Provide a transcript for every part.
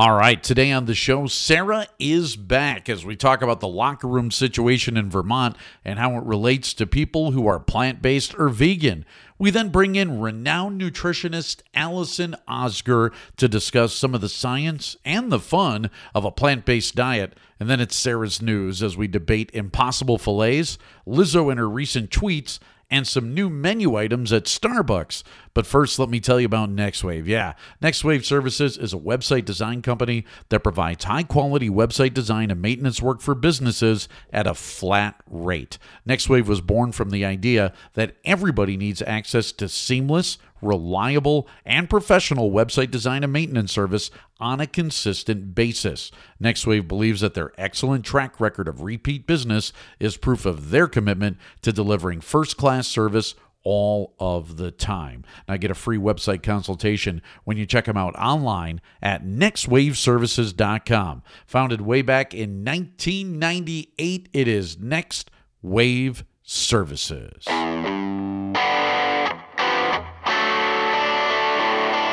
All right, today on the show, Sarah is back as we talk about the locker room situation in Vermont and how it relates to people who are plant based or vegan. We then bring in renowned nutritionist Alison Ozgur to discuss some of the science and the fun of a plant based diet. And then it's Sarah's news as we debate impossible fillets, Lizzo and her recent tweets, and some new menu items at Starbucks. But first, let me tell you about NextWave. Yeah, NextWave Services is a website design company that provides high quality website design and maintenance work for businesses at a flat rate. NextWave was born from the idea that everybody needs access to seamless, reliable, and professional website design and maintenance service on a consistent basis. NextWave believes that their excellent track record of repeat business is proof of their commitment to delivering first class service all of the time. Now get a free website consultation when you check them out online at nextwaveservices.com. Founded way back in 1998, it is Next Wave Services.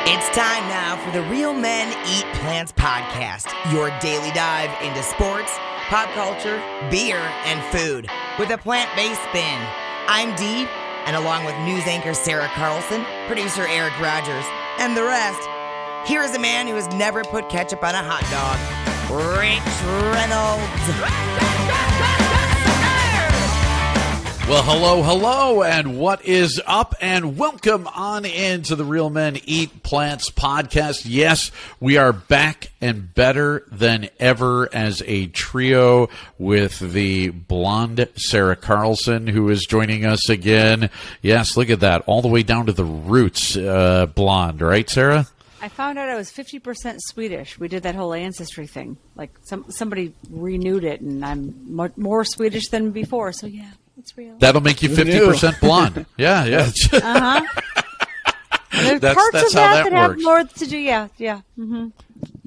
It's time now for the Real Men Eat Plants podcast, your daily dive into sports, pop culture, beer, and food with a plant based spin. I'm Dee, and along with news anchor Sarah Carlson, producer Eric Rogers, and the rest, here is a man who has never put ketchup on a hot dog, Rich Reynolds. Well, hello, hello, and what is up? And welcome on into the Real Men Eat Plants podcast. Yes, we are back and better than ever as a trio with the blonde Sarah Carlson, who is joining us again. Yes, look at that, all the way down to the roots, uh, blonde, right, Sarah? I found out I was 50% Swedish. We did that whole ancestry thing. Like some somebody renewed it, and I'm mo- more Swedish than before. So yeah, it's real. That'll make you fifty percent blonde. yeah, yeah. Uh huh. There's That's- parts that's of how that that that, works. have more to do. Yeah, yeah. hmm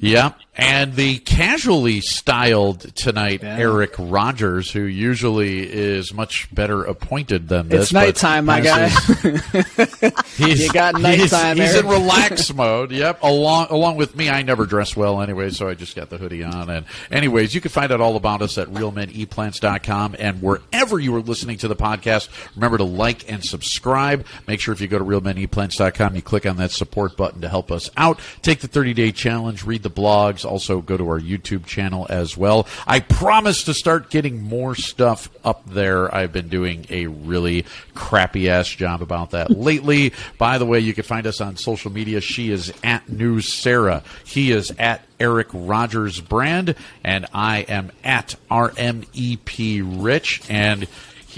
Yeah, and the casually styled tonight, Yeah. Eric Rogers, who usually is much better appointed than this. It's nighttime, my guy. He's, You got he's- nighttime, He's, in relax mode. Yep. Along along with me, I never dress well anyway, so I just got the hoodie on. And anyways, you can find out all about us at realmeneatplants.com and wherever you are listening to the podcast. Remember to like and subscribe. Make sure if you go to realmeneatplants.com, you click on that support button to help us out. Take the 30 day challenge, read the blogs, also go to our YouTube channel as well. I promise to start getting more stuff up there. I've been doing a really crappy ass job about that lately. By the way, you can find us on social media. She is at News Sarah. He is at Eric Rogers Brand, and I am at RMEP Rich. And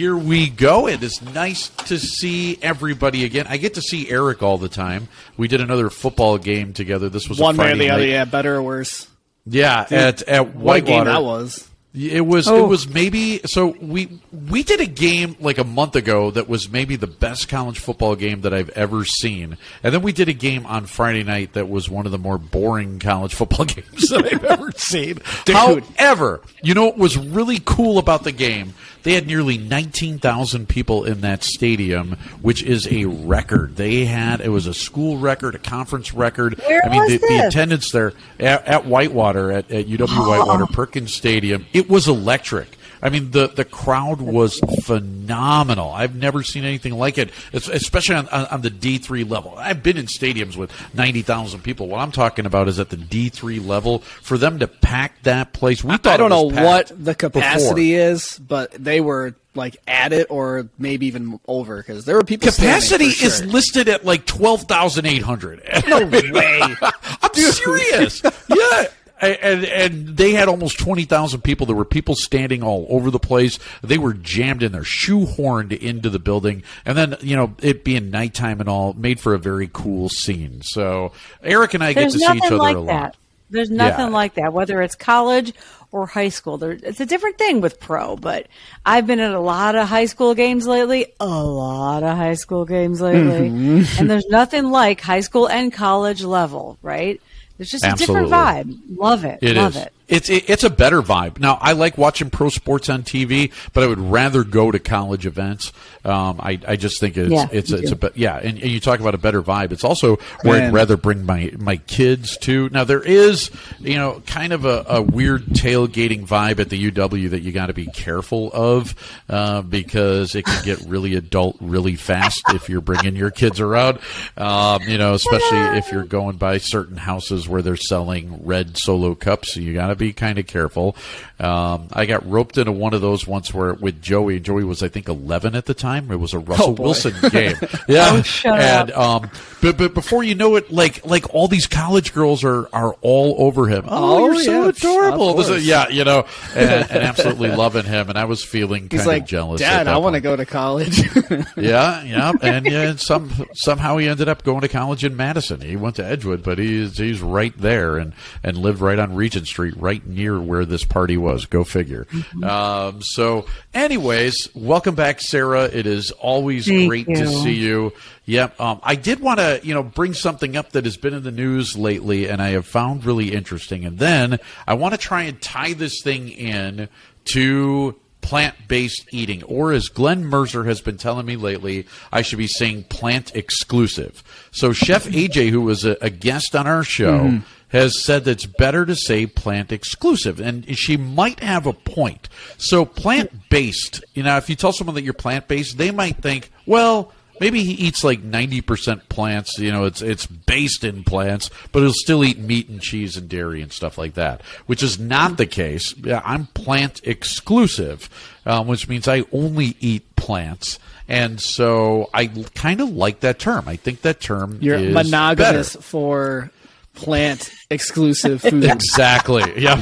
here we go. It is nice to see everybody again. I get to see Eric all the time. We did another football game together. This was One a way or Friday the other, yeah, better or worse. Yeah, at at What a game Whitewater. that was. It was it Oh. was maybe so we we did a game like a month ago that was maybe the best college football game that I've ever seen. And then we did a game on Friday night that was one of the more boring college football games that I've ever seen. Dude. However, you know what was really cool about the game? They had nearly 19,000 people in that stadium, which is a record. They had it was a school record, a conference record. Where I mean, the, the attendance there at, at Whitewater at, at UW Whitewater Perkins Stadium. It was electric. I mean, the, the crowd was phenomenal. I've never seen anything like it, es- especially on, on, on the D3 level. I've been in stadiums with 90,000 people. What I'm talking about is at the D3 level. For them to pack that place, we thought I don't know what the capacity before. is, but they were like at it or maybe even over because there were people. Capacity for is listed at like 12,800. no way. I'm serious. yeah. And, and they had almost 20,000 people. There were people standing all over the place. They were jammed in there, shoehorned into the building. And then, you know, it being nighttime and all made for a very cool scene. So Eric and I There's get to see each other like a lot. that. There's nothing Yeah. like that, whether it's college or high school. There, it's a different thing with pro, but I've been at a lot of high school games lately. A lot of high school games lately. Mm-hmm. and there's nothing like high school and college level, right? There's just a different vibe. Love it. It Love is. it. It's it, it's a better vibe. Now I like watching pro sports on TV, but I would rather go to college events. Um, I, I just think it's Yeah, it's me it's a too. be- yeah, and, and you talk about a better vibe. It's also where I'd rather bring my my kids to. Now there is you know kind of a, a weird tailgating vibe at the UW that you got to be careful of uh, because it can get really adult really fast if you're bringing your kids around. Um, you know, especially if you're going by certain houses where they're selling red solo cups. You got to be kind of careful. Um, I got roped into one of those once where with Joey. Joey was I think 11 at the time. It was a Russell boy. Wilson game. Yeah, Oh, shut and up. um, but but before you know it, like like all these college girls are are all over him. Oh, Oh, you're so yeah, adorable. of This is- yeah, you know, and, and absolutely loving him. And I was feeling kind He's of like, jealous. Dad, I want to go to college. Yeah, yeah, and yeah, and some somehow he ended up going to college in Madison. He went to Edgewood, but he's he's right there and and lived right on Regent Street, right near where this party was. Go figure. Mm-hmm. Um, so, anyways, welcome back, Sarah. It is always Thank great to see you. Yep. Um, I did want to, you know, bring something up that has been in the news lately, and I have found really interesting. And then I want to try and tie this thing in to plant-based eating, or as Glen Merzer has been telling me lately, I should be saying plant exclusive. So Chef AJ, who was a, a guest on our show. Has said that it's better to say plant exclusive, and she might have a point. So, plant based, you know, if you tell someone that you're plant based, they might think, well, maybe he eats like 90% plants you know it's it's based in plants but he'll still eat meat and cheese and dairy and stuff like that which is not the case Yeah, i'm plant exclusive um, which means i only eat plants and so i kind of like that term i think that term You're is monogamous better. for plant exclusive food. exactly yeah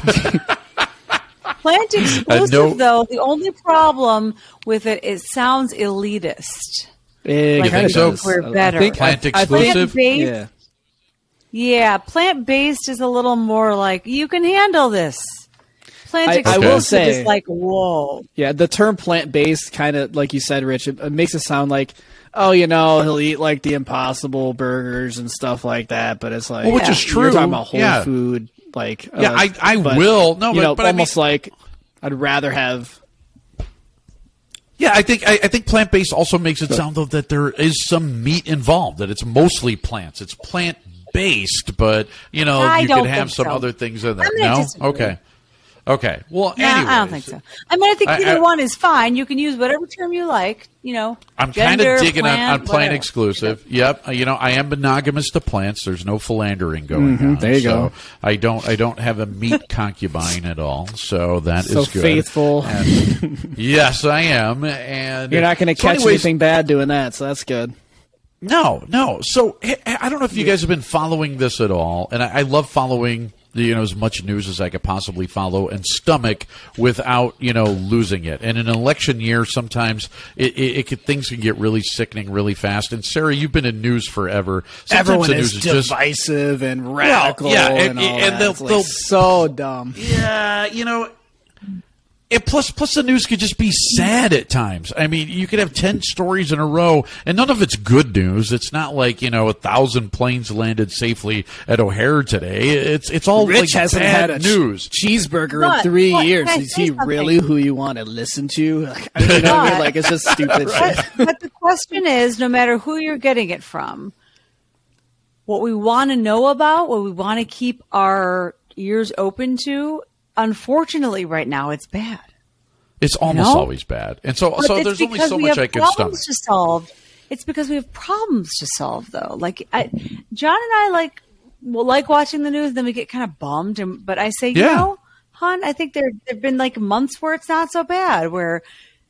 Plant exclusive, no- though, the only problem with it, it sounds elitist. It Like, think so? We're I- I better. think- Plant I- I exclusive? Plant-based, Yeah. yeah, plant based is a little more like you can handle this. Plant I- I exclusive will say- is like whoa. Yeah, the term plant based kind of like you said, Rich, it, it makes it sound like, oh, you know, he'll eat like the impossible burgers and stuff like that. But it's like, Well, which Yeah. is You're true talking about whole yeah. food, like Yeah, uh, I- I but, will. No, but- know, but I mean- almost like I'd rather have. Yeah, I think I, I think plant based also makes it sound though that there is some meat involved. That it's mostly plants. It's plant based, but you know I you don't could have some so. other things in there. I'm No, disagree. okay, okay. Well, No, I don't think so. I mean, I think either I- one is fine. You can use whatever term you like. You know, I'm kind of digging on, plant, on plant whatever. exclusive. Yep, uh, you know I am monogamous to plants. There's no philandering going mm-hmm. on. there you so go. I don't I don't have a meat concubine at all. So that is So good. faithful. Yes, I am. And You're not going to so catch anyways, anything bad doing that, so that's good. No, no. So I I don't know if you guys have been following this at all, and I, I love following you know as much news as I could possibly follow and stomach without you know losing it. And in an election year, sometimes it, it, it could, things can get really sickening really fast. And Sarah, you've been in news forever. Sometimes Everyone the is news just divisive and radical yeah, and, and- all and they'll- like, they'll- so dumb. yeah, you know. And plus, plus the news could just be sad at times. I mean, you could have ten stories in a row, and none of it's good news. It's not like you know a thousand planes landed safely at O'Hare today. It's it's all Rich like hasn't bad had a news. cheeseburger But- in three but years. Is he something? really who you want to listen to? Like, I don't know. what I mean? Like it's just stupid shit. But, but the question is, no matter who you're getting it from, what we want to know about, what we want to keep our ears open to, unfortunately, right now, it's bad. It's almost know? always bad, and so But so there's only so much I can stomach. problems to solve. It's because we have problems to solve, though. Like I, John and I like well, like watching the news. Then we get kind of bummed, and but I say, you Yeah. know, hon, I think there there've been like months where it's not so bad. Where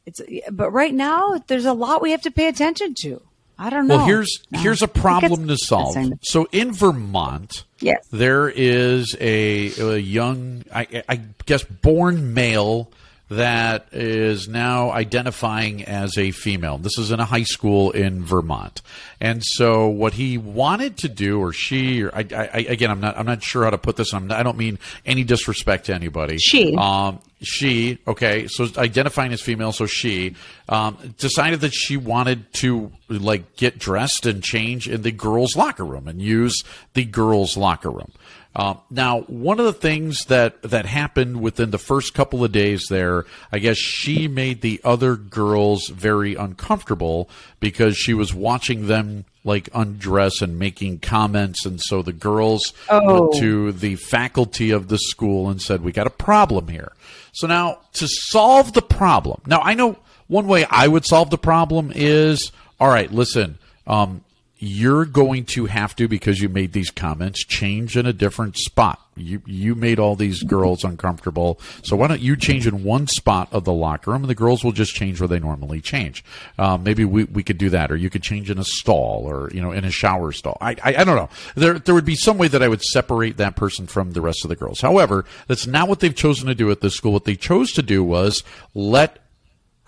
it's, but right now there's a lot we have to pay attention to. I don't know. Well, here's No. here's a problem to solve. So in Vermont, Yes. there is a, a young, I, I guess, born male that is now identifying as a female. This is in a high school in Vermont, and so what he wanted to do, or she, or I, I, again, I'm not, I'm not sure how to put this. I'm, I don't mean any disrespect to anybody. She. Um, she, okay, so identifying as female, so she um, decided that she wanted to like get dressed and change in the girls' locker room and use the girls' locker room. Um, now, one of the things that that happened within the first couple of days there, I guess she made the other girls very uncomfortable because she was watching them like undress and making comments, and so the girls Oh. went to the faculty of the school and said, "We got a problem here." So now, to solve the problem, now I know one way I would solve the problem is, all right, listen. Um, you're going to have to because you made these comments change in a different spot. You you made all these girls uncomfortable. So why don't you change in one spot of the locker room and the girls will just change where they normally change. Um, maybe we, we could do that or you could change in a stall or you know in a shower stall. I, I i don't know. There there would be some way that i would separate that person from the rest of the girls. However that's not what they've chosen to do at this school. What they chose to do was let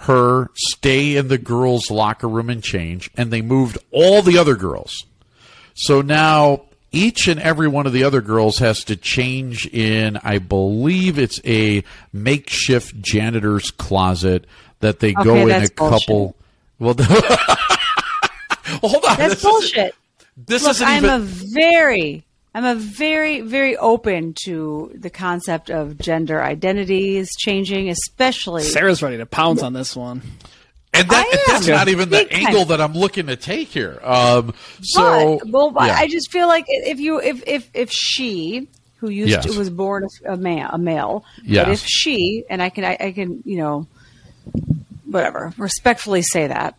her stay in the girls' locker room and change, and they moved all the other girls. So now each and every one of the other girls has to change in, I believe it's a makeshift janitor's closet that they go in a that's bullshit. couple. Well, well, hold on. That's This bullshit. Isn't, this Look, isn't I'm even. a very, I'm a very, very open to the concept of gender identities changing, especially. Sarah's ready to pounce on this one. and that, that's not even the Big time. angle that I'm looking to take here. Um, so, but, well, yeah. I just feel like if you, if if if she who used Yes. to was born a, a man, a male, Yes. but if she and I can, I, I can, you know, whatever, respectfully say that,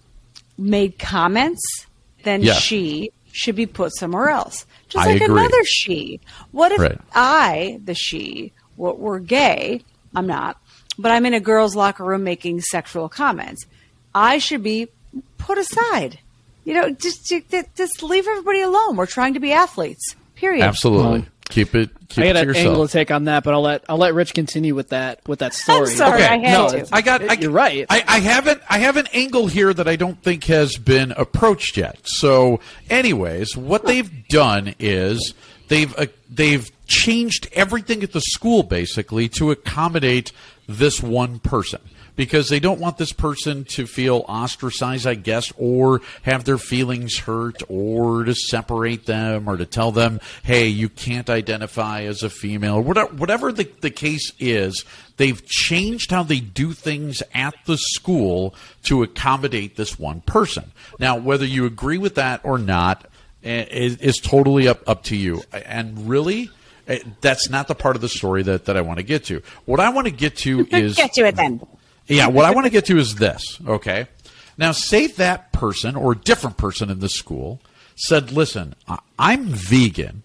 made comments, then Yes. she should be put somewhere else. Just I like agree. another she. What if Right. I, the she, were, were gay? I'm not, but I'm in a girls' locker room making sexual comments. I should be put aside. You know, just just, just leave everybody alone. We're trying to be athletes. Period. absolutely keep it keep I it got to an yourself. angle to take on that, but I'll let I'll let Rich continue with that with that story. sorry, I had no, to. it's- I got. I, You're right. I, I haven't. I have an angle here that I don't think has been approached yet. So, anyways, what they've done is they've uh, they've changed everything at the school basically to accommodate this one person because they don't want this person to feel ostracized, I guess, or have their feelings hurt, or to separate them, or to tell them, "Hey, you can't identify as a female," whatever. Whatever the, the case is, they've changed how they do things at the school to accommodate this one person. Now, whether you agree with that or not is, is totally up up to you. And really. eh, That's not the part of the story that, that I want to get to. What I want to get to is Get to it then. Yeah, what I want to get to is this, okay? Now, say that person or a different person in the school said, listen, I'm vegan.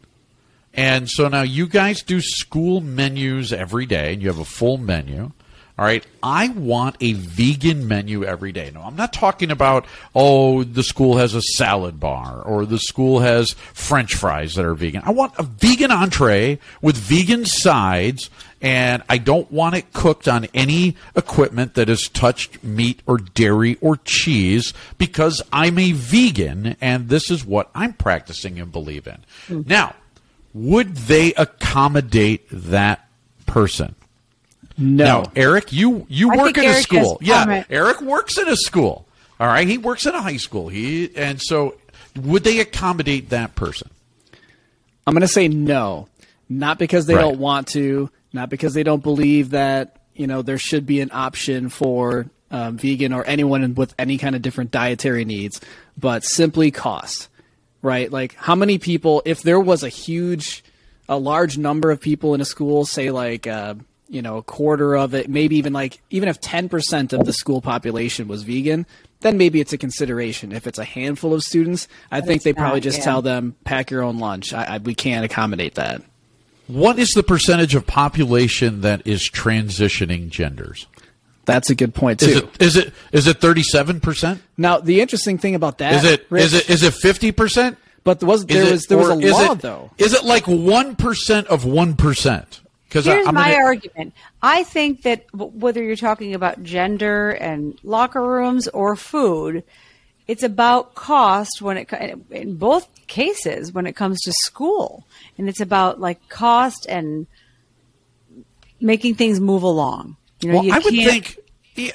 And so now you guys do school menus every day and you have a full menu. All right. I want a vegan menu every day. No, I'm not talking about, oh, the school has a salad bar or the school has french fries that are vegan. I want a vegan entree with vegan sides and I don't want it cooked on any equipment that has touched meat or dairy or cheese because I'm a vegan and this is what I'm practicing and believe in. Hmm. Now, would they accommodate that person? no. Now, Eric, you you I work in a school. has Yeah, comment. Eric works in a school. All right, he works in a high school. He and so would they accommodate that person? I'm going to say no, not because they Right. don't want to, not because they don't believe that you know there should be an option for um, vegan or anyone with any kind of different dietary needs, but simply cost. Right? Like how many people? If there was a huge, a large number of people in a school, say like. Uh, you know, a quarter of it, maybe even like, even if 10% of the school population was vegan, then maybe it's a consideration. If it's a handful of students, I think they probably not, just yeah. tell them, pack your own lunch. I, I, we can't accommodate that. What is the percentage of population that is transitioning genders? That's a good point too. Is it is it is it thirty seven percent? now, the interesting thing about that Is it Rich, is it is it fifty percent? But there was there was there was a law though. Is it like one percent of one percent? Because Here's I'm my gonna- argument. I think that whether you're talking about gender and locker rooms or food, it's about cost when it in both cases when it comes to school, and it's about like cost and making things move along. You know, Well, you I would think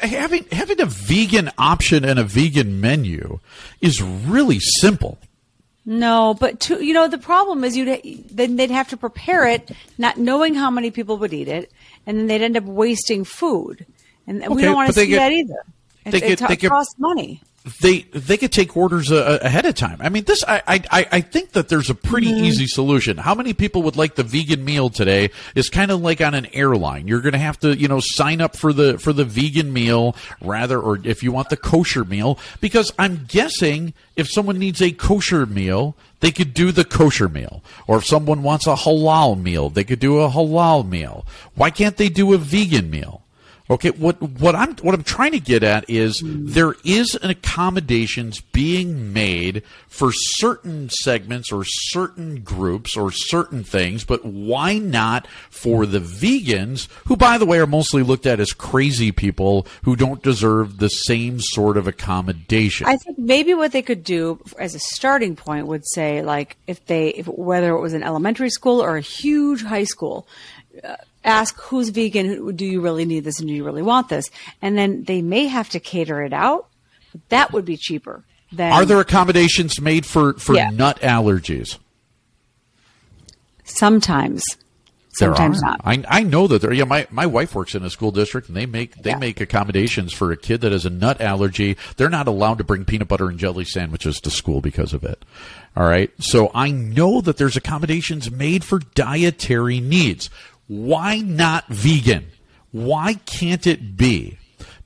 having having a vegan option and a vegan menu is really simple. No, but to, you know the problem is you'd then they'd have to prepare it, not knowing how many people would eat it, and then they'd end up wasting food, and we don't want to see get- that either. It, they it get- they t- get- costs money. They they could take orders uh, ahead of time. I mean, this I I I- think that there's a pretty easy solution. How many people would like the vegan meal today? Is kind of like on an airline. You're going to have to you know sign up for the for the vegan meal rather, or if you want the kosher meal, because I'm guessing if someone needs a kosher meal. They could do the kosher meal, or if someone wants a halal meal, they could do a halal meal. Why can't they do a vegan meal? Okay, what what I'm what I'm trying to get at is there is an accommodations being made for certain segments or certain groups or certain things, but why not for the vegans who by the way are mostly looked at as crazy people who don't deserve the same sort of accommodation. I think maybe what they could do as a starting point would say, like, if they, if, whether it was an elementary school or a huge high school, uh, ask who's vegan, do you really need this and do you really want this? And then they may have to cater it out. That would be cheaper than. are there accommodations made for for Yeah. nut allergies? Sometimes. Sometimes not. I, I know that there. Yeah, my, my wife works in a school district, and they make they Yeah. make accommodations for a kid that has a nut allergy. They're not allowed to bring peanut butter and jelly sandwiches to school because of it. All right, so I know that there's accommodations made for dietary needs. Why not vegan? Why can't it be?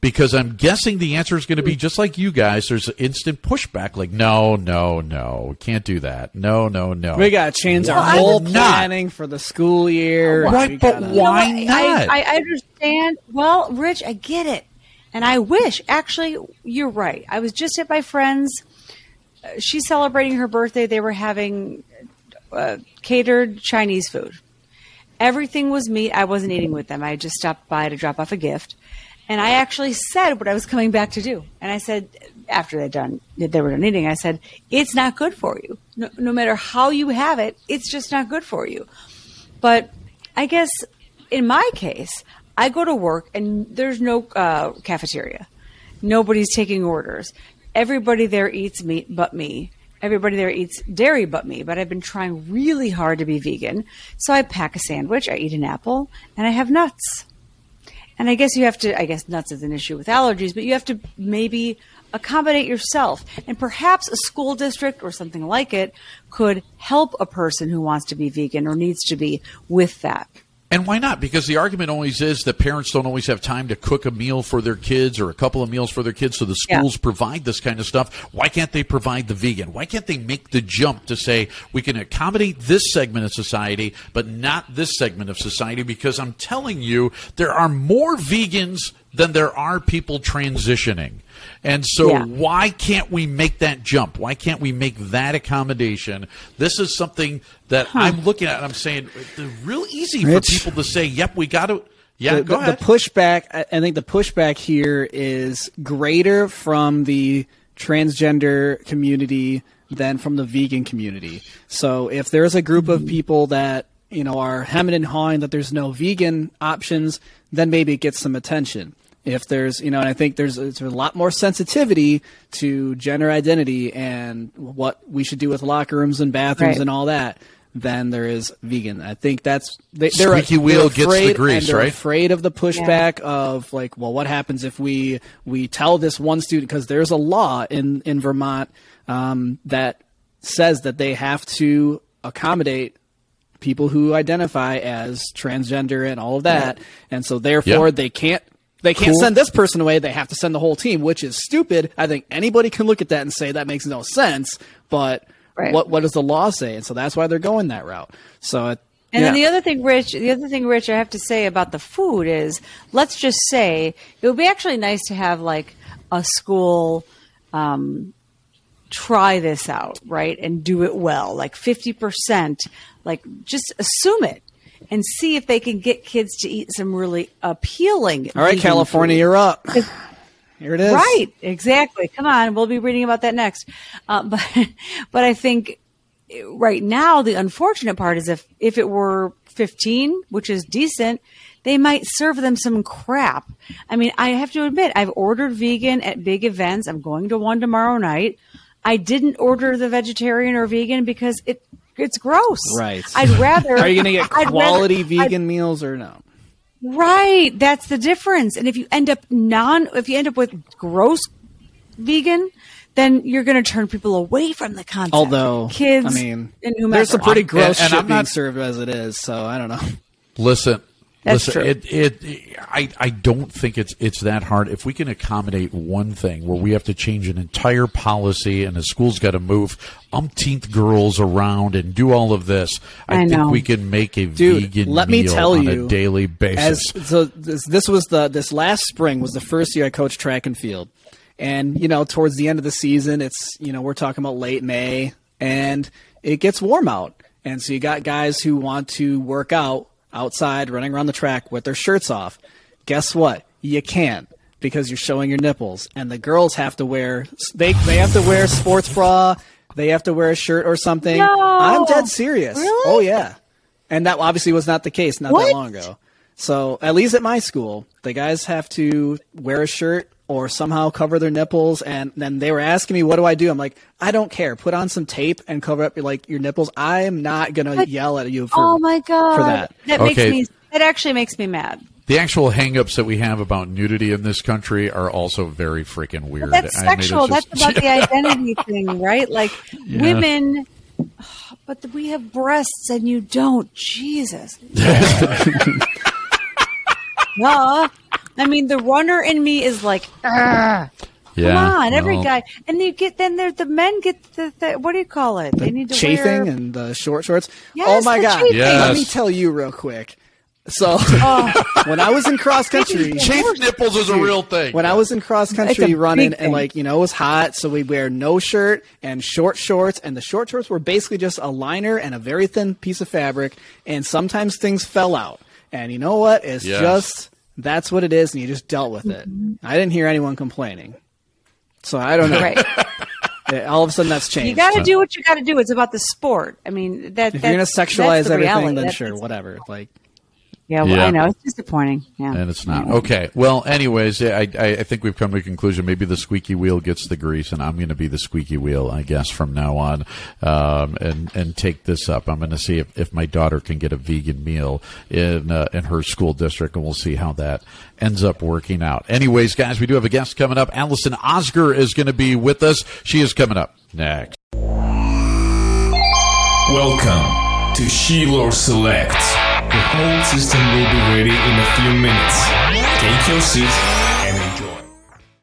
Because I'm guessing the answer is going to be just like you guys. There's instant pushback, like no, no, no, can't do that. No, no, no. We got to change our whole not? planning for the school year. Right, We but gotta- why You know not? I, I, I understand. Well, Rich, I get it. And I wish, actually, you're right. I was just at my friend's. uh, She's celebrating her birthday. They were having uh, catered Chinese food. Everything was meat. I wasn't eating with them. I just stopped by to drop off a gift. And I actually said what I was coming back to do. And I said, after they done, they were done eating, I said, it's not good for you. No, no matter how you have it, it's just not good for you. But I guess in my case, I go to work and there's no uh, cafeteria. Nobody's taking orders. Everybody there eats meat but me. Everybody there eats dairy but me. But I've been trying really hard to be vegan. So I pack a sandwich, I eat an apple, and I have nuts. And I guess you have to, I guess nuts is an issue with allergies, but you have to maybe accommodate yourself. And perhaps a school district or something like it could help a person who wants to be vegan or needs to be with that. And why not? Because the argument always is that parents don't always have time to cook a meal for their kids or a couple of meals for their kids, so the Yeah. schools provide this kind of stuff. Why can't they provide the vegan? Why can't they make the jump to say we can accommodate this segment of society, but not this segment of society? Because I'm telling you, there are more vegans than there are people transitioning. And so, Yeah. why can't we make that jump? Why can't we make that accommodation? This is something that I'm looking at and I'm saying it's real easy for people to say, "Yep, we got to." Yeah, the, go the- ahead. the pushback I- i think the pushback here is greater from the transgender community than from the vegan community so if there's a group of people that you know are hemming and hawing that there's no vegan options then maybe it gets some attention if there's you know and i think there's, there's a lot more sensitivity to gender identity and what we should do with locker rooms and bathrooms Right. and all that than there is vegan i think that's they, they're Squeaky wheel they're gets the afraid, grease, and they're right? afraid of the pushback of like, well, what happens if we we tell this one student because there's a law in in Vermont um, that says that they have to accommodate people who identify as transgender and all of that, and so therefore Yeah. they can't. They can't Cool. send this person away. They have to send the whole team, which is stupid. I think anybody can look at that and say that makes no sense. But Right. what what does the law say? And so that's why they're going that route. So it, And then the other thing, Rich, the other thing, Rich, I have to say about the food is, let's just say it would be actually nice to have like a school um, try this out, right, and do it well, like fifty percent, like just assume it and see if they can get kids to eat some really appealing. all right, California, food. you're up. Here it is. Right, exactly. Come on, we'll be reading about that next. Uh, but but I think right now the unfortunate part is if if it were 15, which is decent, they might serve them some crap. I mean, I have to admit, I've ordered vegan at big events. I'm going to one tomorrow night. I didn't order the vegetarian or vegan because it it's gross. Right. I'd rather. Are you going to get quality rather- I'd- vegan meals or no? Right. That's the difference. And if you end up non, if you end up with gross vegan, then you're going to turn people away from the concept. Although, kids, I mean, and whomever. there's some pretty gross and shit I'm being not- served as it is. So I don't know. Listen, That's listen. true. It, it, I, I don't think it's it's that hard. If we can accommodate one thing where we have to change an entire policy and the school's got to move umpteenth girls around and do all of this, I, I think know. we can make a Dude, vegan let me meal tell on you, a daily As basis. so, this, this was the this last spring was the first year I coached track and field, and you know towards the end of the season, it's you know we're talking about late May, and it gets warm out, and so you got guys who want to work out outside, running around the track with their shirts off. Guess what? You can't because you're showing your nipples, and the girls have to wear they they have to wear sports bra. They have to wear a shirt or something. No. I'm dead serious. Really? Oh yeah. And that obviously was not the case not that long ago. So at least at my school, the guys have to wear a shirt or somehow cover their nipples. And then they were asking me, "What do I do?" I'm like, "I don't care. Put on some tape and cover up your like your nipples. I am not gonna yell at you for oh my god, for that." That Okay. makes me. It actually makes me mad. The actual hangups that we have about nudity in this country are also very freaking weird. That's I mean, sexual. just- That's about the identity thing, right? Like women, but we have breasts and you don't. Jesus. Duh. I mean, the runner in me is like, "Argh." yeah, come on, every well, guy. And you get then there the men get the, the what do you call it? They need to chafing wear. and the short shorts. Oh yes, oh my the god! Yes. Let me tell you real quick. So oh. when I was in cross country, Chafe nipples is a real thing. When I was in cross It's country a running and like, you know, it was hot, so we wear no shirt and short shorts and the short shorts were basically just a liner and a very thin piece of fabric and sometimes things fell out. And you know what? It's Yes. just that's what it is and you just dealt with it. Mm-hmm. I didn't hear anyone complaining. So I don't know. Right. All of a sudden that's changed. You got to do what you got to do. It's about the sport. I mean, that if you're gonna sexualize that's the everything, reality. then That's- sure, whatever. Like Yeah, well, Yeah. I know it's disappointing. Yeah, and it's not okay. Well, anyways, I, I I think we've come to a conclusion. Maybe the squeaky wheel gets the grease, and I'm going to be the squeaky wheel, I guess, from now on, um, and and take this up. I'm going to see if, if my daughter can get a vegan meal in uh, in her school district, and we'll see how that ends up working out. Anyways, guys, we do have a guest coming up. Alison Ozgur is going to be with us. She is coming up next. Welcome to Shiloh Select. The whole system will be ready in a few minutes. Take your seat and enjoy.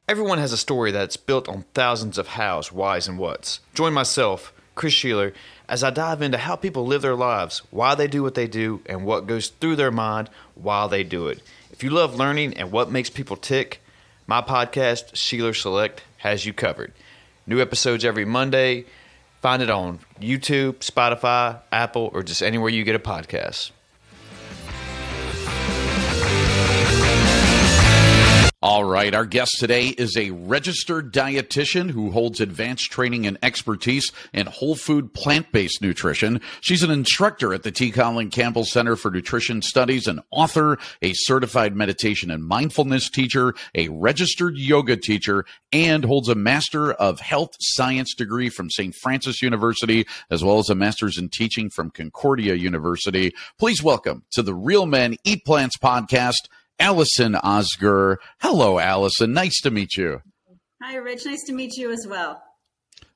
Everyone has a story that's built on thousands of hows, whys, and whats. Join myself, Chris Sheeler, as I dive into how people live their lives, why they do what they do, and what goes through their mind while they do it. If you love learning and what makes people tick, my podcast, Sheeler Select, has you covered. New episodes every Monday. Find it on YouTube, Spotify, Apple, or just anywhere you get a podcast. All right. Our guest today is a registered dietitian who holds advanced training and expertise in whole food plant based nutrition. She's an instructor at the T. Colin Campbell Center for Nutrition Studies, an author, a certified meditation and mindfulness teacher, a registered yoga teacher, and holds a Master of Health Science degree from St. Francis University, as well as a Master's in Teaching from Concordia University. Please welcome to the Real Men Eat Plants podcast. Alison Ozgur. Hello, Alison. Nice to meet you. Hi, Rich. Nice to meet you as well.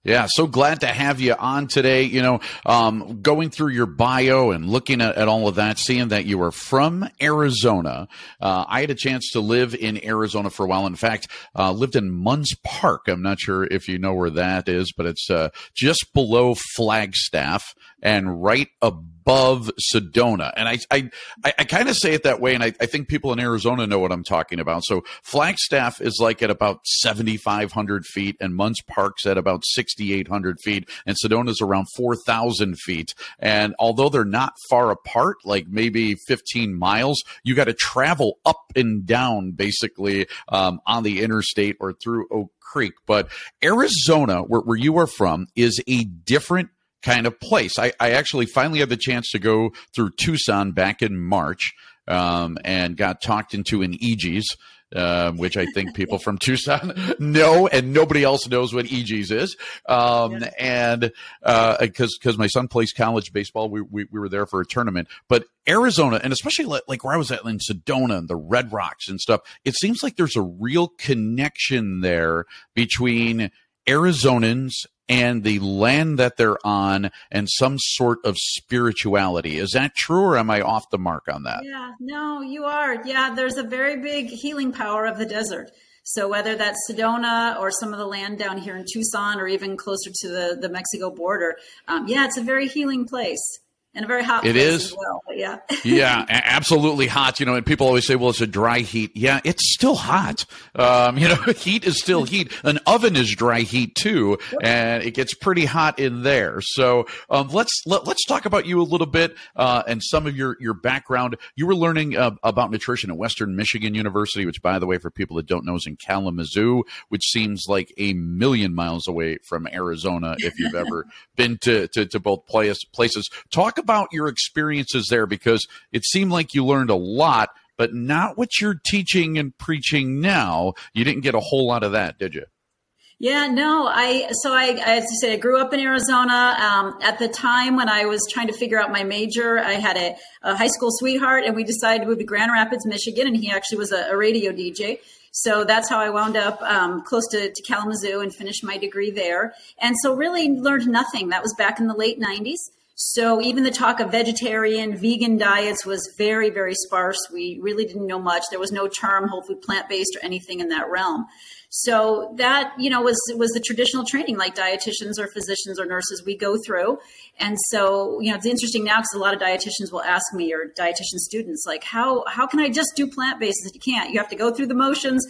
Yeah, so glad to have you on today. You know, um, going through your bio and looking at, at all of that, seeing that you are from Arizona. Uh, I had a chance to live in Arizona for a while. In fact, uh, lived in Munds Park. I'm not sure if you know where that is, but it's uh, just below Flagstaff and right above Sedona. And I, I, I, kind of say it that way, and I, I think people in Arizona know what I'm talking about. So Flagstaff is like at about 7,500 feet, and Munds Park's at about 6,800 feet, and Sedona's around 4,000 feet. And although they're not far apart, like maybe 15 miles, you got to travel up and down basically um, on the interstate or through Oak Creek. But Arizona, where, where you are from, is a different kind of place. I, I actually finally had the chance to go through Tucson back in March. um, and got talked into an Eegee's um, which I think people from Tucson know, and nobody else knows what Eegee's is. Um. And because uh, because my son plays college baseball, we, we, we were there for a tournament. But Arizona, and especially like where I was at in Sedona and the Red Rocks and stuff, it seems like there's a real connection there between Arizonans and the land that they're on and some sort of spirituality. Is that true or am I off the mark on that? Yeah, no, you are. Yeah, there's a very big healing power of the desert. So whether that's Sedona or some of the land down here in Tucson or even closer to the, the Mexico border, um, yeah, it's a very healing place and a very hot it is. well, yeah. Yeah absolutely hot you know and people always say well it's a dry heat. Yeah it's still hot. Um, you know heat is still heat. An oven is dry heat too and it gets pretty hot in there. So um, let's let, us let us talk about you a little bit uh, and some of your your background. You were learning uh, about nutrition at western michigan university which by the way for people that don't know is in kalamazoo which seems like a million miles away from arizona if you've ever been to, to, to both places. Talk about your experiences there because it seemed like you learned a lot, but not what you're teaching and preaching now. You didn't get a whole lot of that, did you? Yeah, no, I, so I, as I said, I grew up in Arizona. Um, at the time when I was trying to figure out my major, I had a, a, high school sweetheart and we decided to move to Grand Rapids, Michigan. And he actually was a, a radio DJ. So that's how I wound up um, close to, to Kalamazoo and finished my degree there. And so really learned nothing. That was back in the late 90s. So even the talk of vegetarian, vegan diets was very, very sparse. We really didn't know much. There was no term whole food plant based or anything in that realm. So that you know was was the traditional training like dietitians or physicians or nurses we go through. And so you know it's interesting now because a lot of dietitians will ask me or dietitian students like how how can I just do plant based? You can't. You have to go through the motions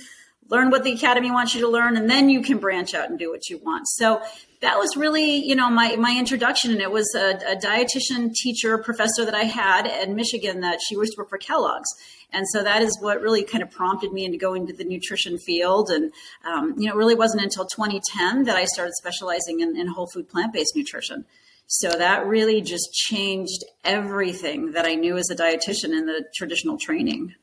learn what the academy wants you to learn and then you can branch out and do what you want so that was really you know my, my introduction. And it was a, a dietitian teacher professor that i had in michigan that she used to work for kellogg's. And so that is what really kind of prompted me into going to the nutrition field. And um, you know it really wasn't until 2010 that i started specializing in, in whole food plant-based nutrition. So that really just changed everything that i knew as a dietitian in the traditional training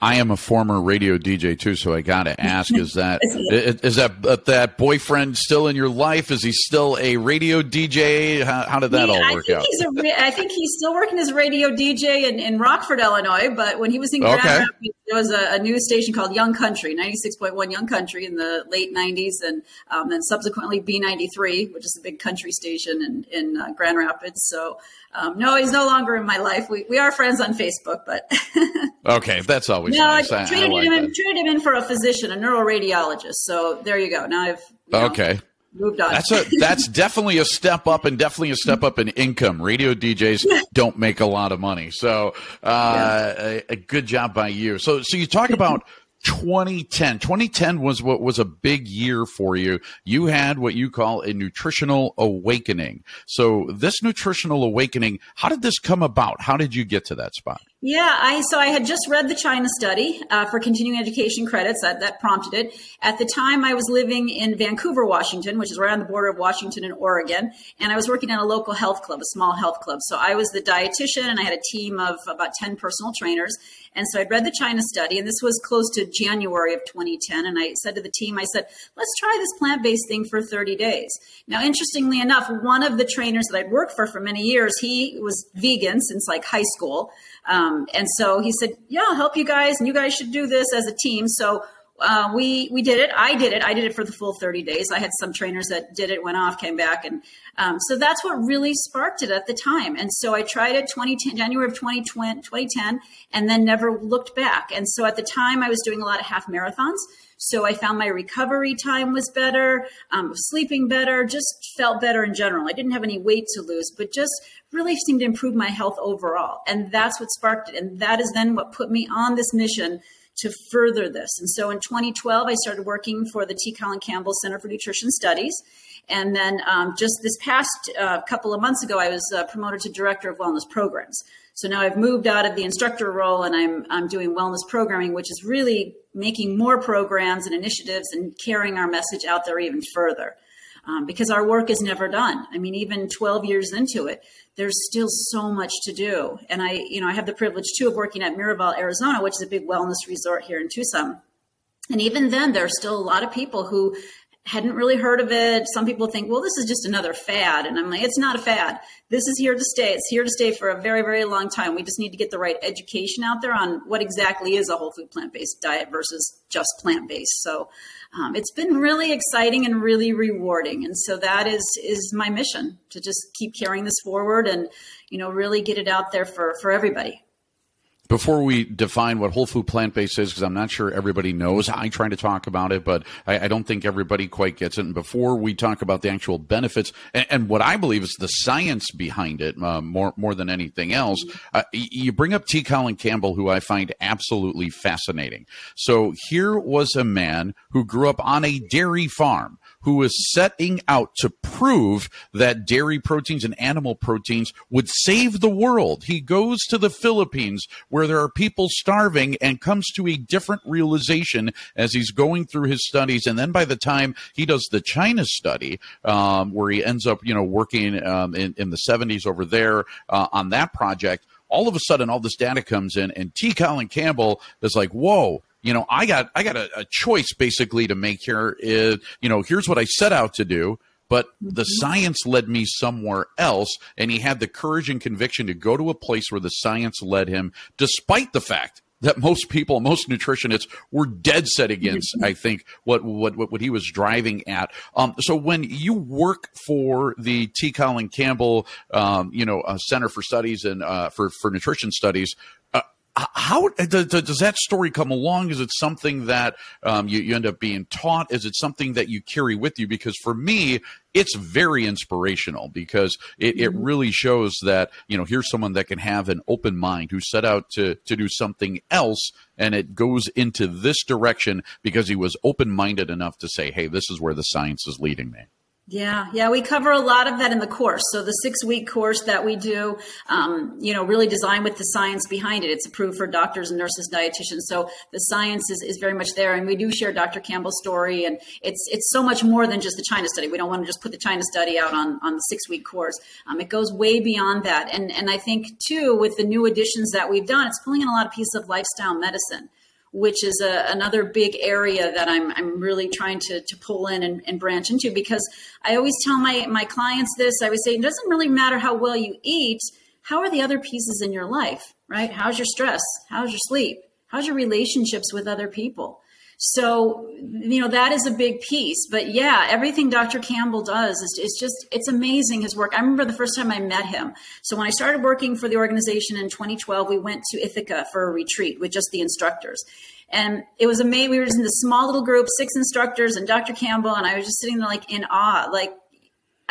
I am a former radio DJ too, so I got to ask: Is that is that that boyfriend still in your life? Is he still a radio DJ? How, how did that all work out? A, I think he's still working as a radio DJ in, in Rockford, Illinois. But when he was in Grand okay. Rapids, there was a, a, news station called Young Country, ninety six point one Young Country in the late nineties, and um, then subsequently B ninety three, which is a big country station in in uh, Grand Rapids. So um, no, he's no longer in my life. We, we are friends on Facebook, but okay, that's always no. Nice. I traded, I him in, traded him in for a physician, a neuroradiologist. So there you go. Now I've know, okay moved on. That's a that's definitely a step up and definitely a step up in income. Radio DJs don't make a lot of money, so uh, yeah. a, a, good job by you. So so you talk about 2010. 2010 was what was a big year for you. You had what you call a nutritional awakening. So this nutritional awakening, how did this come about? How did you get to that spot? Yeah, I so I had just read the China study uh, for continuing education credits. That that prompted it. At the time, I was living in Vancouver, Washington, which is right on the border of Washington and Oregon, and I was working at a local health club, a small health club. So I was the dietitian, and I had a team of about ten personal trainers. And so I'd read the China study, and this was close to January of 2010. And I said to the team, I said, let's try this plant based thing for 30 days. Now, interestingly enough, one of the trainers that I'd worked for for many years, he was vegan since like high school. Um, and so he said, "Yeah, I'll help you guys, and you guys should do this as a team." So uh, we we did it. I did it. I did it for the full 30 days. I had some trainers that did it, went off, came back, and um, so that's what really sparked it at the time. And so I tried it 2010, January of 2020, 2010, and then never looked back. And so at the time, I was doing a lot of half marathons. So I found my recovery time was better, um, sleeping better, just felt better in general. I didn't have any weight to lose, but just really seemed to improve my health overall. And that's what sparked it. And that is then what put me on this mission to further this. And so in 2012, I started working for the T. Colin Campbell Center for Nutrition Studies. And then um, just this past uh, couple of months ago, I was uh, promoted to director of wellness programs. So now I've moved out of the instructor role and I'm, I'm doing wellness programming, which is really making more programs and initiatives and carrying our message out there even further. Um, because our work is never done. I mean, even 12 years into it, there's still so much to do. And I, you know, I have the privilege too of working at Miraval, Arizona, which is a big wellness resort here in Tucson. And even then, there are still a lot of people who hadn't really heard of it. Some people think, well, this is just another fad. And I'm like, it's not a fad. This is here to stay. It's here to stay for a very, very long time. We just need to get the right education out there on what exactly is a whole food plant based diet versus just plant based. So um, it's been really exciting and really rewarding. And so that is is my mission to just keep carrying this forward and you know really get it out there for for everybody. Before we define what whole food plant based is, because I'm not sure everybody knows, I try to talk about it, but I, I, don't think everybody quite gets it. And before we talk about the actual benefits and, and what I believe is the science behind it, uh, more more than anything else, uh, you bring up T. Colin Campbell, who I find absolutely fascinating. So here was a man who grew up on a dairy farm who is setting out to prove that dairy proteins and animal proteins would save the world. He goes to the Philippines where there are people starving and comes to a different realization as he's going through his studies. And then by the time he does the China study, um, where he ends up, you know, working um, in, in the 70s over there uh, on that project, all of a sudden all this data comes in and T. Colin Campbell is like, whoa, you know, I got I got a, a choice basically to make here. Is you know, here's what I set out to do, but the mm-hmm. science led me somewhere else, and he had the courage and conviction to go to a place where the science led him, despite the fact that most people, most nutritionists were dead set against, mm-hmm. I think, what, what, what he was driving at. Um, so when you work for the T. Colin Campbell, um, you know, uh, Center for Studies and uh, for, for Nutrition Studies, how does, does, that story come along? Is it something that um, you, you, end up being taught? Is it something that you carry with you? Because for me, it's very inspirational because it, it mm-hmm. really shows that you know here's someone that can have an open mind who set out to to do something else, and it goes into this direction because he was open minded enough to say, "Hey, this is where the science is leading me." Yeah, yeah, we cover a lot of that in the course. So the six week course that we do, um, you know, really designed with the science behind it. It's approved for doctors and nurses, dietitians. So the science is, is very much there, and we do share Dr. Campbell's story, and it's it's so much more than just the China study. We don't want to just put the China study out on on the six week course. Um, it goes way beyond that, and and I think too with the new additions that we've done, it's pulling in a lot of pieces of lifestyle medicine which is a, another big area that I'm, I'm really trying to, to pull in and, and, branch into because I always tell my, my clients this I would say, it doesn't really matter how well you eat. How are the other pieces in your life, right? How's your stress? How's your sleep? How's your relationships with other people? So, you know, that is a big piece. But yeah, everything Dr. Campbell does is, is just, it's amazing his work. I remember the first time I met him. So when I started working for the organization in 2012, we went to Ithaca for a retreat with just the instructors. And it was amazing. We were in this small little group, six instructors and Dr. Campbell, and I was just sitting there like in awe, like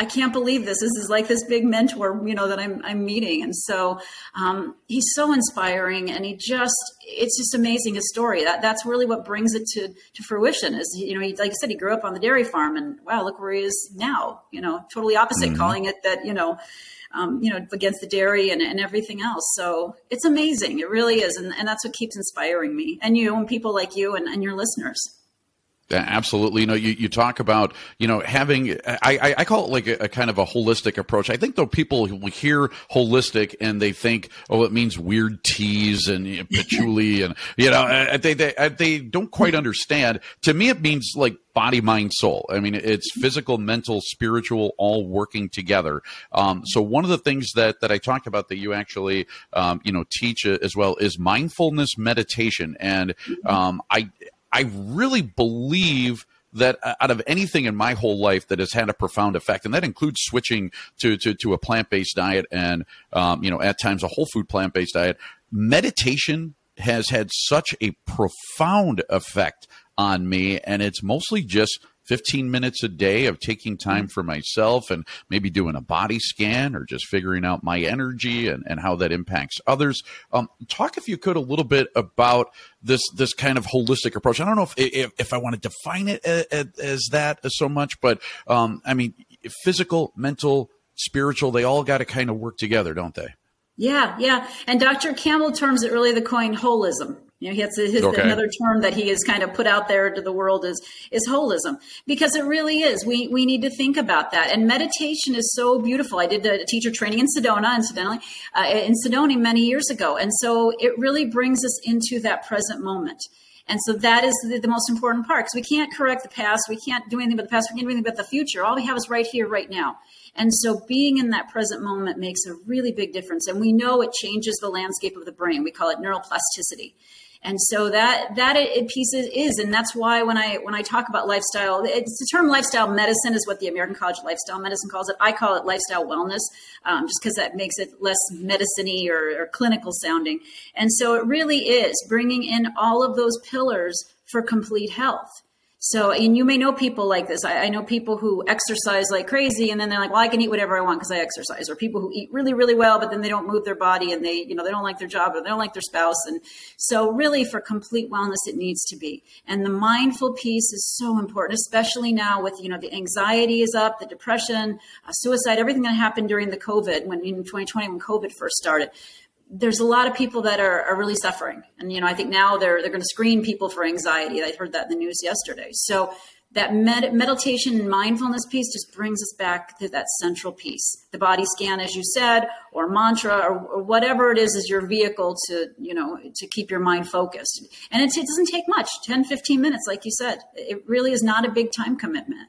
I can't believe this. This is like this big mentor, you know, that I'm, I'm meeting. And so um, he's so inspiring and he just, it's just amazing his story. That That's really what brings it to, to fruition is, you know, he, like I said, he grew up on the dairy farm and wow, look where he is now, you know, totally opposite, mm-hmm. calling it that, you know, um, you know, against the dairy and, and everything else. So it's amazing. It really is. And, and that's what keeps inspiring me and you and people like you and, and your listeners. Absolutely. You know, you, you talk about, you know, having, I, I call it like a, a, kind of a holistic approach. I think though people hear holistic and they think, oh, it means weird teas and you know, patchouli and, you know, they, they, they don't quite understand. To me, it means like body, mind, soul. I mean, it's physical, mental, spiritual, all working together. Um, so one of the things that, that I talked about that you actually, um, you know, teach as well is mindfulness meditation. And, um, I, I really believe that uh, out of anything in my whole life that has had a profound effect, and that includes switching to to, to a plant based diet and um, you know at times a whole food plant based diet, meditation has had such a profound effect on me, and it's mostly just 15 minutes a day of taking time for myself and maybe doing a body scan or just figuring out my energy and, and how that impacts others. Um, talk, if you could, a little bit about this this kind of holistic approach. I don't know if if, if I want to define it as, as that so much, but um, I mean, physical, mental, spiritual, they all got to kind of work together, don't they? Yeah, yeah. And Dr. Campbell terms it really the coin holism You know, he has his, Okay. another term that he has kind of put out there to the world is is holism because it really is. We we need to think about that. And meditation is so beautiful. I did a teacher training in Sedona, incidentally, uh, in Sedona many years ago, and so it really brings us into that present moment. And so that is the, the most important part because we can't correct the past. We can't do anything about the past. We can't do anything about the future. All we have is right here, right now. And so being in that present moment makes a really big difference. And we know it changes the landscape of the brain. We call it neuroplasticity. And so that that it, it piece is, is, and that's why when I when I talk about lifestyle, it's the term lifestyle medicine is what the American College of Lifestyle Medicine calls it. I call it lifestyle wellness, um, just because that makes it less medicine-y or, or clinical sounding. And so it really is bringing in all of those pillars for complete health. So, and you may know people like this. I, I, know people who exercise like crazy, and then they're like, "Well, I can eat whatever I want because I exercise." Or people who eat really, really well, but then they don't move their body, and they, you know, they don't like their job or they don't like their spouse. And so, really, for complete wellness, it needs to be. And the mindful piece is so important, especially now with you know the anxiety is up, the depression, uh, suicide, everything that happened during the COVID when in 2020 when COVID first started there's a lot of people that are, are really suffering. And, you know, I think now they're, they're going to screen people for anxiety. I heard that in the news yesterday. So that med- meditation and mindfulness piece just brings us back to that central piece. The body scan, as you said, or mantra or, or whatever it is, is your vehicle to, you know, to keep your mind focused. And it, it doesn't take much, 10, 15 minutes, like you said. It really is not a big time commitment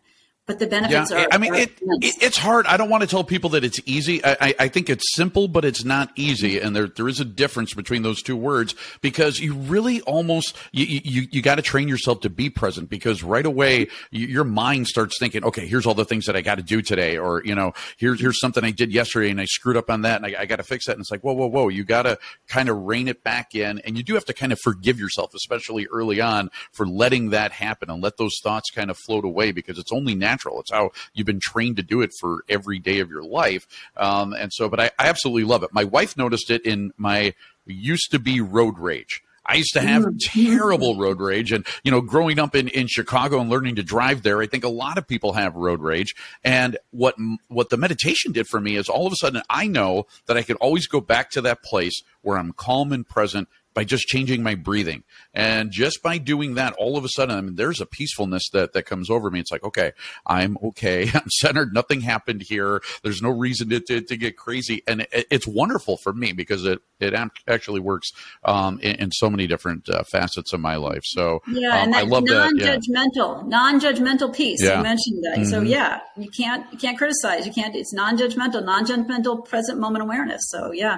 but the benefits yeah, are. I mean, are it, it, it's hard. I don't want to tell people that it's easy. I, I, I, think it's simple, but it's not easy, and there there is a difference between those two words because you really almost you you, you got to train yourself to be present because right away you, your mind starts thinking, okay, here's all the things that I got to do today, or you know, here's here's something I did yesterday and I screwed up on that, and I, I got to fix that. And it's like, whoa, whoa, whoa, you got to kind of rein it back in, and you do have to kind of forgive yourself, especially early on, for letting that happen and let those thoughts kind of float away because it's only natural. It's how you've been trained to do it for every day of your life. Um, and so, but I, I absolutely love it. My wife noticed it in my used to be road rage. I used to have terrible road rage. And, you know, growing up in, in Chicago and learning to drive there, I think a lot of people have road rage. And what, what the meditation did for me is all of a sudden I know that I could always go back to that place where I'm calm and present by just changing my breathing. And just by doing that, all of a sudden, I mean, there's a peacefulness that, that comes over me. It's like, okay, I'm okay. I'm centered. Nothing happened here. There's no reason to, to, to get crazy. And it, it's wonderful for me because it, it actually works um, in, in, so many different uh, facets of my life. So yeah, um, and I love non-judgmental, that. Yeah. non-judgmental piece. Yeah. You mentioned that. Mm-hmm. So yeah, you can't, you can't criticize. You can't, it's non-judgmental, non-judgmental present moment awareness. So yeah.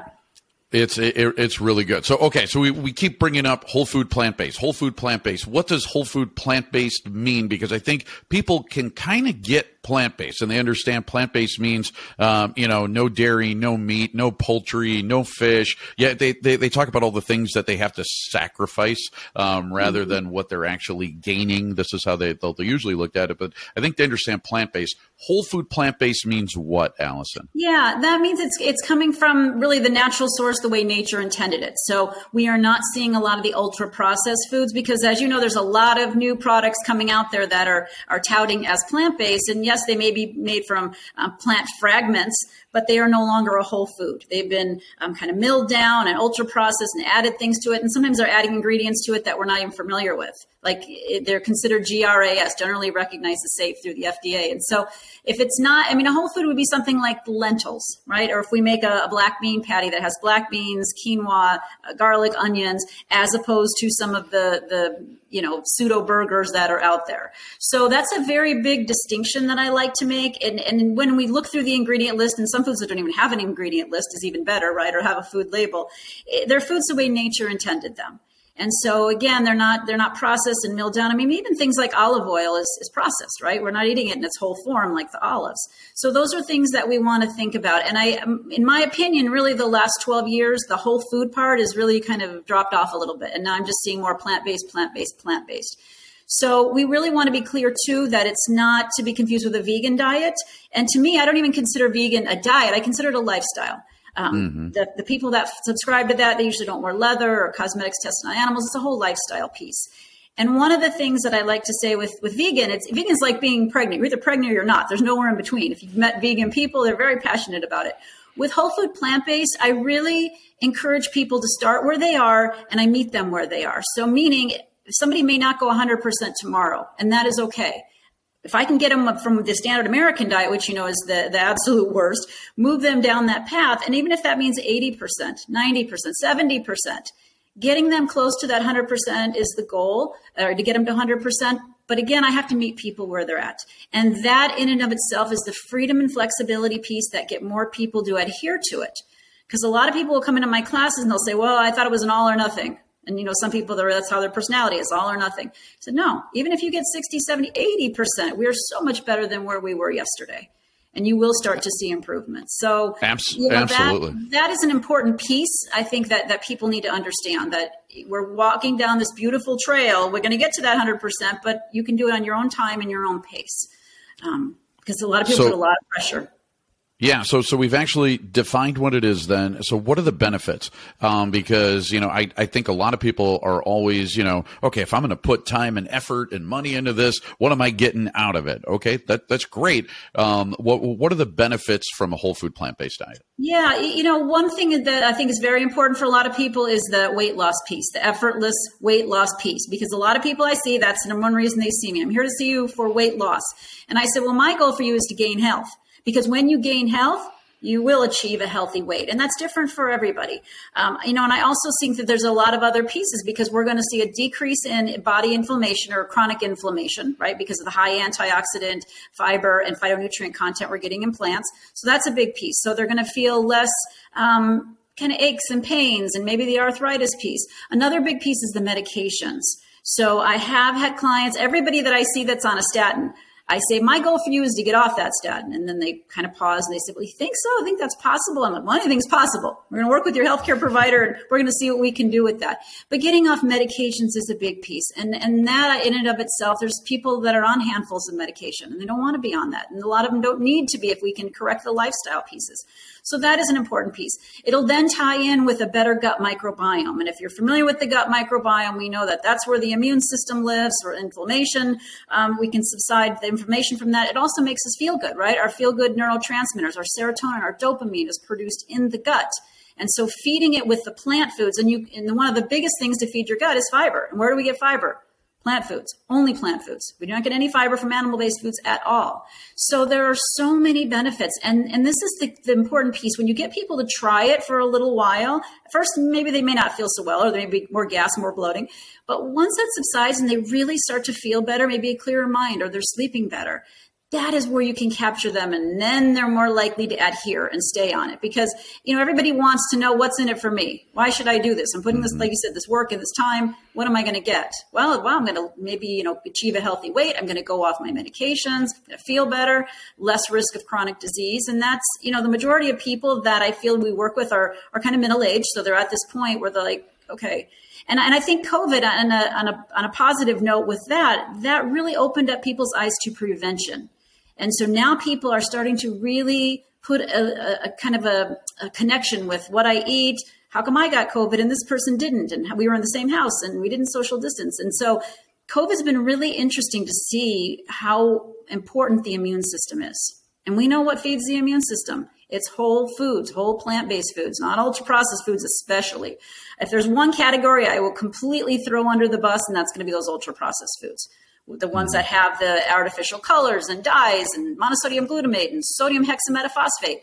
It's it, it's really good. So okay, so we, we keep bringing up whole food plant based, whole food plant based. What does whole food plant based mean? Because I think people can kind of get plant based and they understand plant based means um, you know no dairy, no meat, no poultry, no fish. Yeah, they, they they talk about all the things that they have to sacrifice um, rather than what they're actually gaining. This is how they they'll, they usually look at it. But I think they understand plant based. Whole food plant based means what, Alison? Yeah, that means it's it's coming from really the natural source the way nature intended it. So we are not seeing a lot of the ultra processed foods because, as you know, there's a lot of new products coming out there that are are touting as plant based. And yes, they may be made from um, plant fragments, but they are no longer a whole food. They've been um, kind of milled down and ultra processed and added things to it. And sometimes they're adding ingredients to it that we're not even familiar with. Like it, they're considered GRAS, generally recognized as safe through the FDA. And so if it's not, I mean, a whole food would be something like lentils, right? Or if we make a, a black bean patty that has black beans, quinoa, uh, garlic, onions, as opposed to some of the, the, you know, pseudo burgers that are out there. So that's a very big distinction that I like to make. And, and when we look through the ingredient list, and some foods that don't even have an ingredient list is even better, right? Or have a food label, eh, they're foods the way nature intended them. And so again, they're not they're not processed and milled down. I mean, even things like olive oil is, is processed, right? We're not eating it in its whole form like the olives. So those are things that we want to think about. And I, um, in my opinion, really the last 12 years, the whole food part is really kind of dropped off a little bit. And now I'm just seeing more plant based, plant based, plant based. So we really want to be clear too that it's not to be confused with a vegan diet. And to me, I don't even consider vegan a diet. I consider it a lifestyle. Um, mm-hmm. the, the people that subscribe to that, they usually don't wear leather or cosmetics tested on animals. It's a whole lifestyle piece. And one of the things that I like to say with, with vegan, it's vegan's like being pregnant. You're either pregnant or you're not. There's nowhere in between. If you've met vegan people, they're very passionate about it. With whole food plant based, I really encourage people to start where they are and I meet them where they are. So, meaning somebody may not go 100% tomorrow, and that is okay if I can get them from the standard American diet, which you know is the, the absolute worst, move them down that path. And even if that means 80%, 90%, 70%, getting them close to that 100% is the goal, or to get them to 100%. But again, I have to meet people where they're at. And that in and of itself is the freedom and flexibility piece that get more people to adhere to it. Because a lot of people will come into my classes and they'll say, well, I thought it was an all or nothing. And you know, some people that's how their personality is, all or nothing. Said, no, even if you get 60, 70, 80%, we are so much better than where we were yesterday. And you will start to see improvements. So Abs- you know, absolutely. That, that is an important piece. I think that, that people need to understand that we're walking down this beautiful trail. We're going to get to that 100%, but you can do it on your own time and your own pace. Um, because a lot of people So- put a lot of pressure. Yeah, so so we've actually defined what it is then. So what are the benefits? Um, because you know, I, I think a lot of people are always, you know, okay, if I'm going to put time and effort and money into this, what am I getting out of it? Okay, that that's great. Um, what what are the benefits from a whole food plant based diet? Yeah, you know, one thing that I think is very important for a lot of people is the weight loss piece, the effortless weight loss piece, because a lot of people I see, that's the number one reason they see me. I'm here to see you for weight loss. And I said, well, my goal for you is to gain health, because when you gain health, you will achieve a healthy weight. And that's different for everybody. Um, you know, and I also think that there's a lot of other pieces because we're going to see a decrease in body inflammation or chronic inflammation, right? Because of the high antioxidant, fiber, and phytonutrient content we're getting in plants. So that's a big piece. So they're going to feel less, um, kind of aches and pains and maybe the arthritis piece. Another big piece is the medications. So I have had clients, everybody that I see that's on a statin, I say, my goal for you is to get off that statin. And then they kind of pause and they say, well, you think so? I think that's possible. I'm like, well, anything's possible. We're going to work with your healthcare provider and we're going to see what we can do with that. But getting off medications is a big piece. And, and that in and of itself, there's people that are on handfuls of medication and they don't want to be on that. And a lot of them don't need to be if we can correct the lifestyle pieces. So that is an important piece. It'll then tie in with a better gut microbiome. And if you're familiar with the gut microbiome, we know that that's where the immune system lives or inflammation. Um, we can subside the information from that. It also makes us feel good, right? Our feel good neurotransmitters, our serotonin, our dopamine is produced in the gut. And so feeding it with the plant foods, and you, and one of the biggest things to feed your gut is fiber. And where do we get fiber? Plant foods, only plant foods. We do not get any fiber from animal based foods at all. So there are so many benefits. And, and this is the, the important piece. When you get people to try it for a little while, first, maybe they may not feel so well, or there may be more gas, more bloating. But once that subsides and they really start to feel better, maybe a clearer mind, or they're sleeping better, that is where you can capture them and then they're more likely to adhere and stay on it. Because you know everybody wants to know what's in it for me. Why should i do this? I'm putting this mm-hmm. like you said this work and this time. What am i going to get? Well well i'm going to maybe you know achieve a healthy weight. I'm going to go off my medications. I'm going to feel better less risk of chronic disease. And that's you know the majority of people that i feel we work with are are kind of middle aged so they're at this point where they're like okay. And, and I think COVID, on a, on, a, on a positive note with that, that really opened up people's eyes to prevention. And so now people are starting to really put a, a, a kind of a, a, connection with what I eat. How come I got COVID and this person didn't? And we were in the same house and we didn't social distance. And so COVID's been really interesting to see how important the immune system is. And we know what feeds the immune system. It's whole foods, whole plant based foods, not ultra processed foods, especially. If there's one category I will completely throw under the bus, and that's going to be those ultra processed foods the ones that mm-hmm. have the artificial colors and dyes and monosodium glutamate and sodium hexametaphosphate.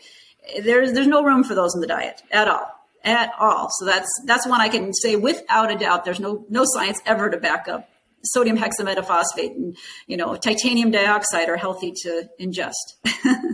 There's there's no room for those in the diet at all, at all. So that's that's one I can say without a doubt. There's no no science ever to back up sodium hexametaphosphate and you know titanium dioxide are healthy to ingest.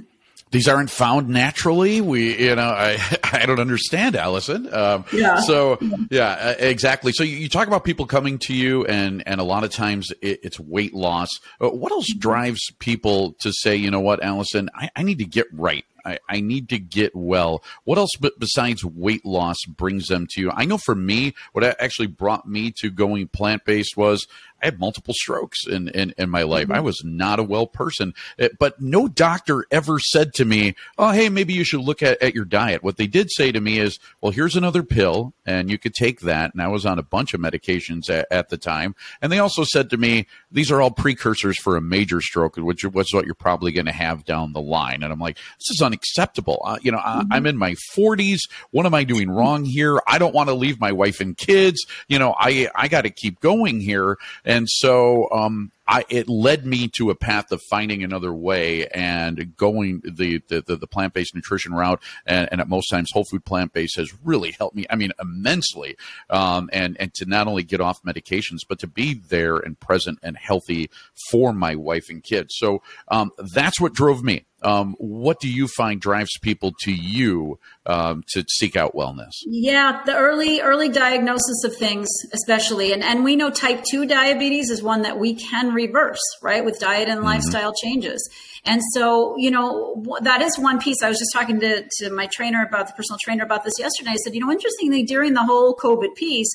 These aren't found naturally. We, you know, I, I don't understand, Alison. Um, Yeah. So, yeah, exactly. So you, you talk about people coming to you, and and a lot of times it, it's weight loss. Uh, what else drives people to say, you know what, Alison, I, I need to get right. I, I need to get well. What else b- besides weight loss brings them to you? I know for me, what actually brought me to going plant based was I had multiple strokes in, in, in my life. I was not a well person, Uh, but no doctor ever said to me, Oh, hey, maybe you should look at, at your diet. What they did say to me is, well, here's another pill and you could take that. And I was on a bunch of medications at, at the time. And they also said to me, these are all precursors for a major stroke, which was what you're probably going to have down the line. And I'm like, this is unacceptable. Uh, you know, I, I'm in my 40s. What am I doing wrong here? I don't want to leave my wife and kids. You know, I I got to keep going here. And so, um, I, it led me to a path of finding another way and going the the, the, the plant based nutrition route, and, and at most times whole food plant based has really helped me. I mean, immensely, um, and and to not only get off medications, but to be there and present and healthy for my wife and kids. So um, that's what drove me. Um, what do you find drives people to you um, to seek out wellness? Yeah, the early early diagnosis of things, especially, and and we know type two diabetes is one that we can reverse, right, with diet and lifestyle changes. And so, you know, that is one piece. I was just talking to to my trainer about the personal trainer about this yesterday. I said, you know, interestingly, during the whole COVID piece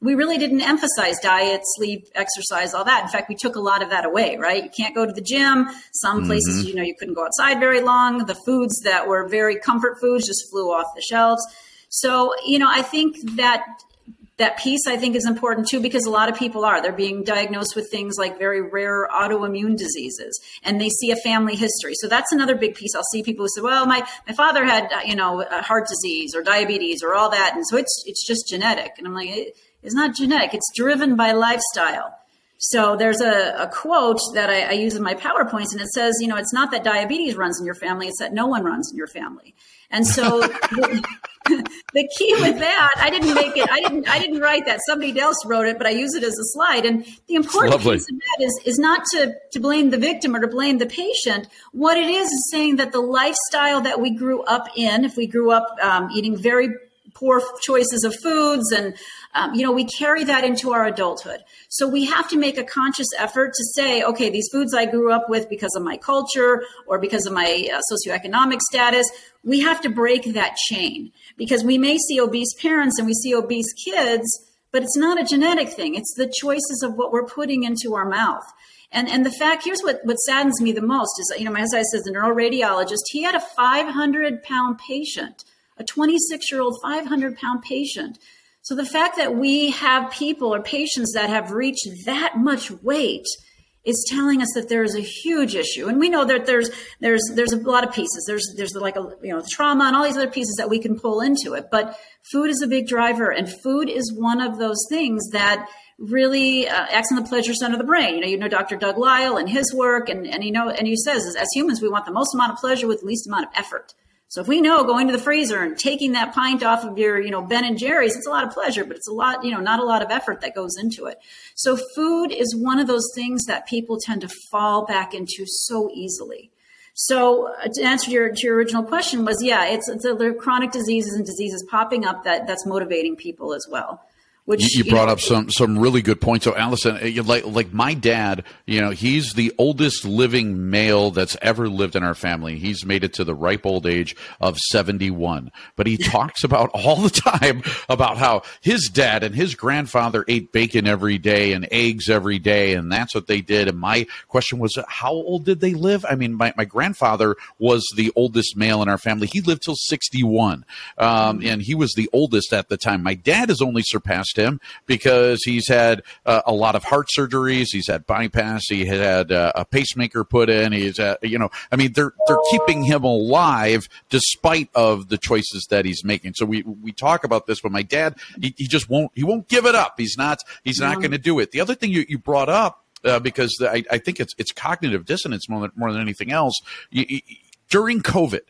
we really didn't emphasize diet, sleep, exercise, all that. In fact, we took a lot of that away, right? You can't go to the gym. Some places, you know, you couldn't go outside very long. The foods that were very comfort foods just flew off the shelves. So, you know, I think that that piece I think is important too because a lot of people are they're being diagnosed with things like very rare autoimmune diseases and they see a family history. So that's another big piece. I'll see people who say, "Well, my my father had, uh, you know, heart disease or diabetes or all that." And so it's it's just genetic. And I'm like, it, it's not genetic. It's driven by lifestyle. So there's a, a quote that I, I, use in my PowerPoints, and it says, you know, it's not that diabetes runs in your family; it's that no one runs in your family. And so the, the, key with that, I didn't make it. I didn't. I didn't write that. Somebody else wrote it, but I use it as a slide. And the important piece of that is is not to to blame the victim or to blame the patient. What it is is saying that the lifestyle that we grew up in, if we grew up um, eating very poor choices of foods and um, you know we carry that into our adulthood. So we have to make a conscious effort to say okay these foods i grew up with because of my culture or because of my uh, socioeconomic status we have to break that chain. Because we may see obese parents and we see obese kids but it's not a genetic thing. It's the choices of what we're putting into our mouth. And and the fact here's what what saddens me the most is you know as i said the neuroradiologist he had a 500 pound patient a 26 year old, 500 pound patient. So the fact that we have people or patients that have reached that much weight is telling us that there is a huge issue. And we know that there's there's there's a lot of pieces. There's there's like a you know trauma and all these other pieces that we can pull into it. But food is a big driver and food is one of those things that really uh, acts on the pleasure center of the brain. You know you know dr Doug Lisle and his work and and you know and he says as humans we want the most amount of pleasure with the least amount of effort so if we know going to the freezer and taking that pint off of your, you know, Ben and Jerry's, it's a lot of pleasure, but it's a lot, you know, not a lot of effort that goes into it. So food is one of those things that people tend to fall back into so easily. So uh, to answer your, to your original question was, yeah, it's, it's a, chronic diseases and diseases popping up that that's motivating people as well. Which, you, you brought know, up some some really good points. So, Alison, uh, like like my dad, you know, he's the oldest living male that's ever lived in our family. He's made it to the ripe old age of seventy one. But he talks about all the time about how his dad and his grandfather ate bacon every day and eggs every day, and that's what they did. And my question was, how old did they live? I mean, my my grandfather was the oldest male in our family. He lived till sixty one, um, and he was the oldest at the time. My dad has only surpassed him because he's had uh, a lot of heart surgeries. He's had bypass. He had uh, a pacemaker put in. He's, at, you know, I mean, they're they're keeping him alive despite of the choices that he's making. So we we talk about this, but my dad, he, he just won't he won't give it up. He's not he's not going to do it. The other thing you, you brought up uh, because I, I, think it's it's cognitive dissonance more than more than anything else. You, you, during COVID,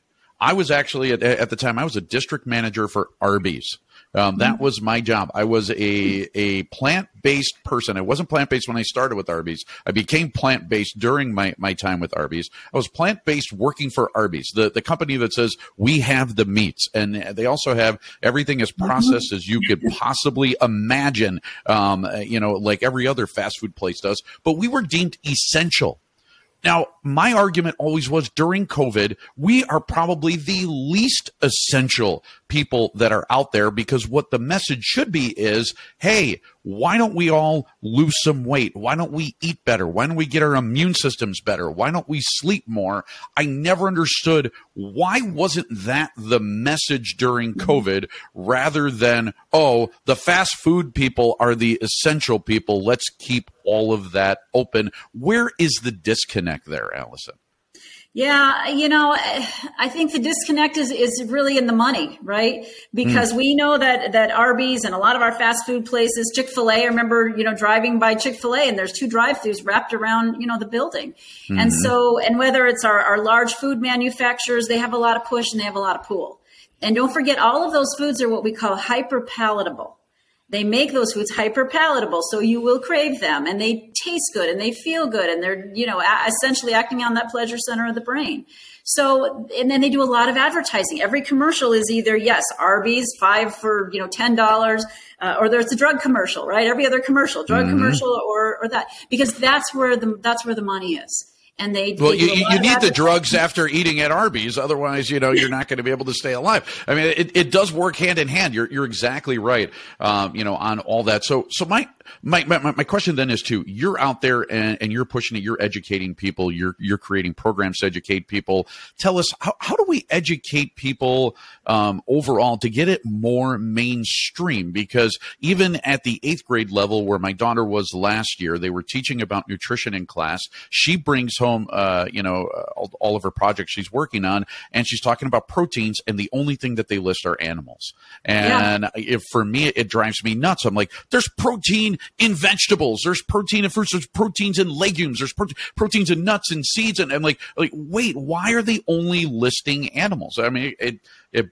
I was actually at, at, the time I was a district manager for Arby's. Um, that mm-hmm. was my job. I was a a plant based person. I wasn't plant based when I started with Arby's. I became plant based during my, my time with Arby's. I was plant based working for Arby's, the, the company that says we have the meats, and they also have everything as mm-hmm. processed as you could possibly imagine. Um, you know, like every other fast food place does. But we were deemed essential now, my argument always was during COVID, we are probably the least essential people that are out there because what the message should be is, hey, why don't we all lose some weight? Why don't we eat better? Why don't we get our immune systems better? Why don't we sleep more? I never understood why wasn't that the message during mm-hmm. COVID rather than, oh, the fast food people are the essential people. Let's keep all of that open. Where is the disconnect there, Alison? Yeah, you know, I think the disconnect is, is really in the money, right? Because mm. we know that that Arby's and a lot of our fast food places, Chick Fil A. I remember, you know, driving by Chick Fil A and there's two drive-throughs wrapped around, you know, the building, mm-hmm. and so and whether it's our, our large food manufacturers, they have a lot of push and they have a lot of pull, and don't forget, all of those foods are what we call hyper palatable they make those foods hyper palatable so you will crave them and they taste good and they feel good and they're you know essentially acting on that pleasure center of the brain. So and then they do a lot of advertising. Every commercial is either yes arby's five for you know ten dollars uh, or there's a drug commercial right? Every other commercial drug mm-hmm. commercial or or that because that's where the that's where the money is and they well you, you need the drugs after eating at arby's otherwise you know you're not going to be able to stay alive. I mean it, it does work hand in hand. You're, you're exactly right um, you know on all that. So so my my, my, my question then is to you're out there and, and you're pushing it you're educating people you're you're creating programs to educate people. Tell us how, how do we educate people um, overall to get it more mainstream? Because even at the eighth grade level where my daughter was last year they were teaching about nutrition in class. She brings home uh, you know all, all of her projects she's working on and she's talking about proteins and the only thing that they list are animals and yeah. if for me it drives me nuts i'm like there's protein in vegetables. There's protein in fruits. There's proteins in legumes. There's pro- proteins in nuts and seeds. And I'm like, like, wait, why are they only listing animals? I mean, it, it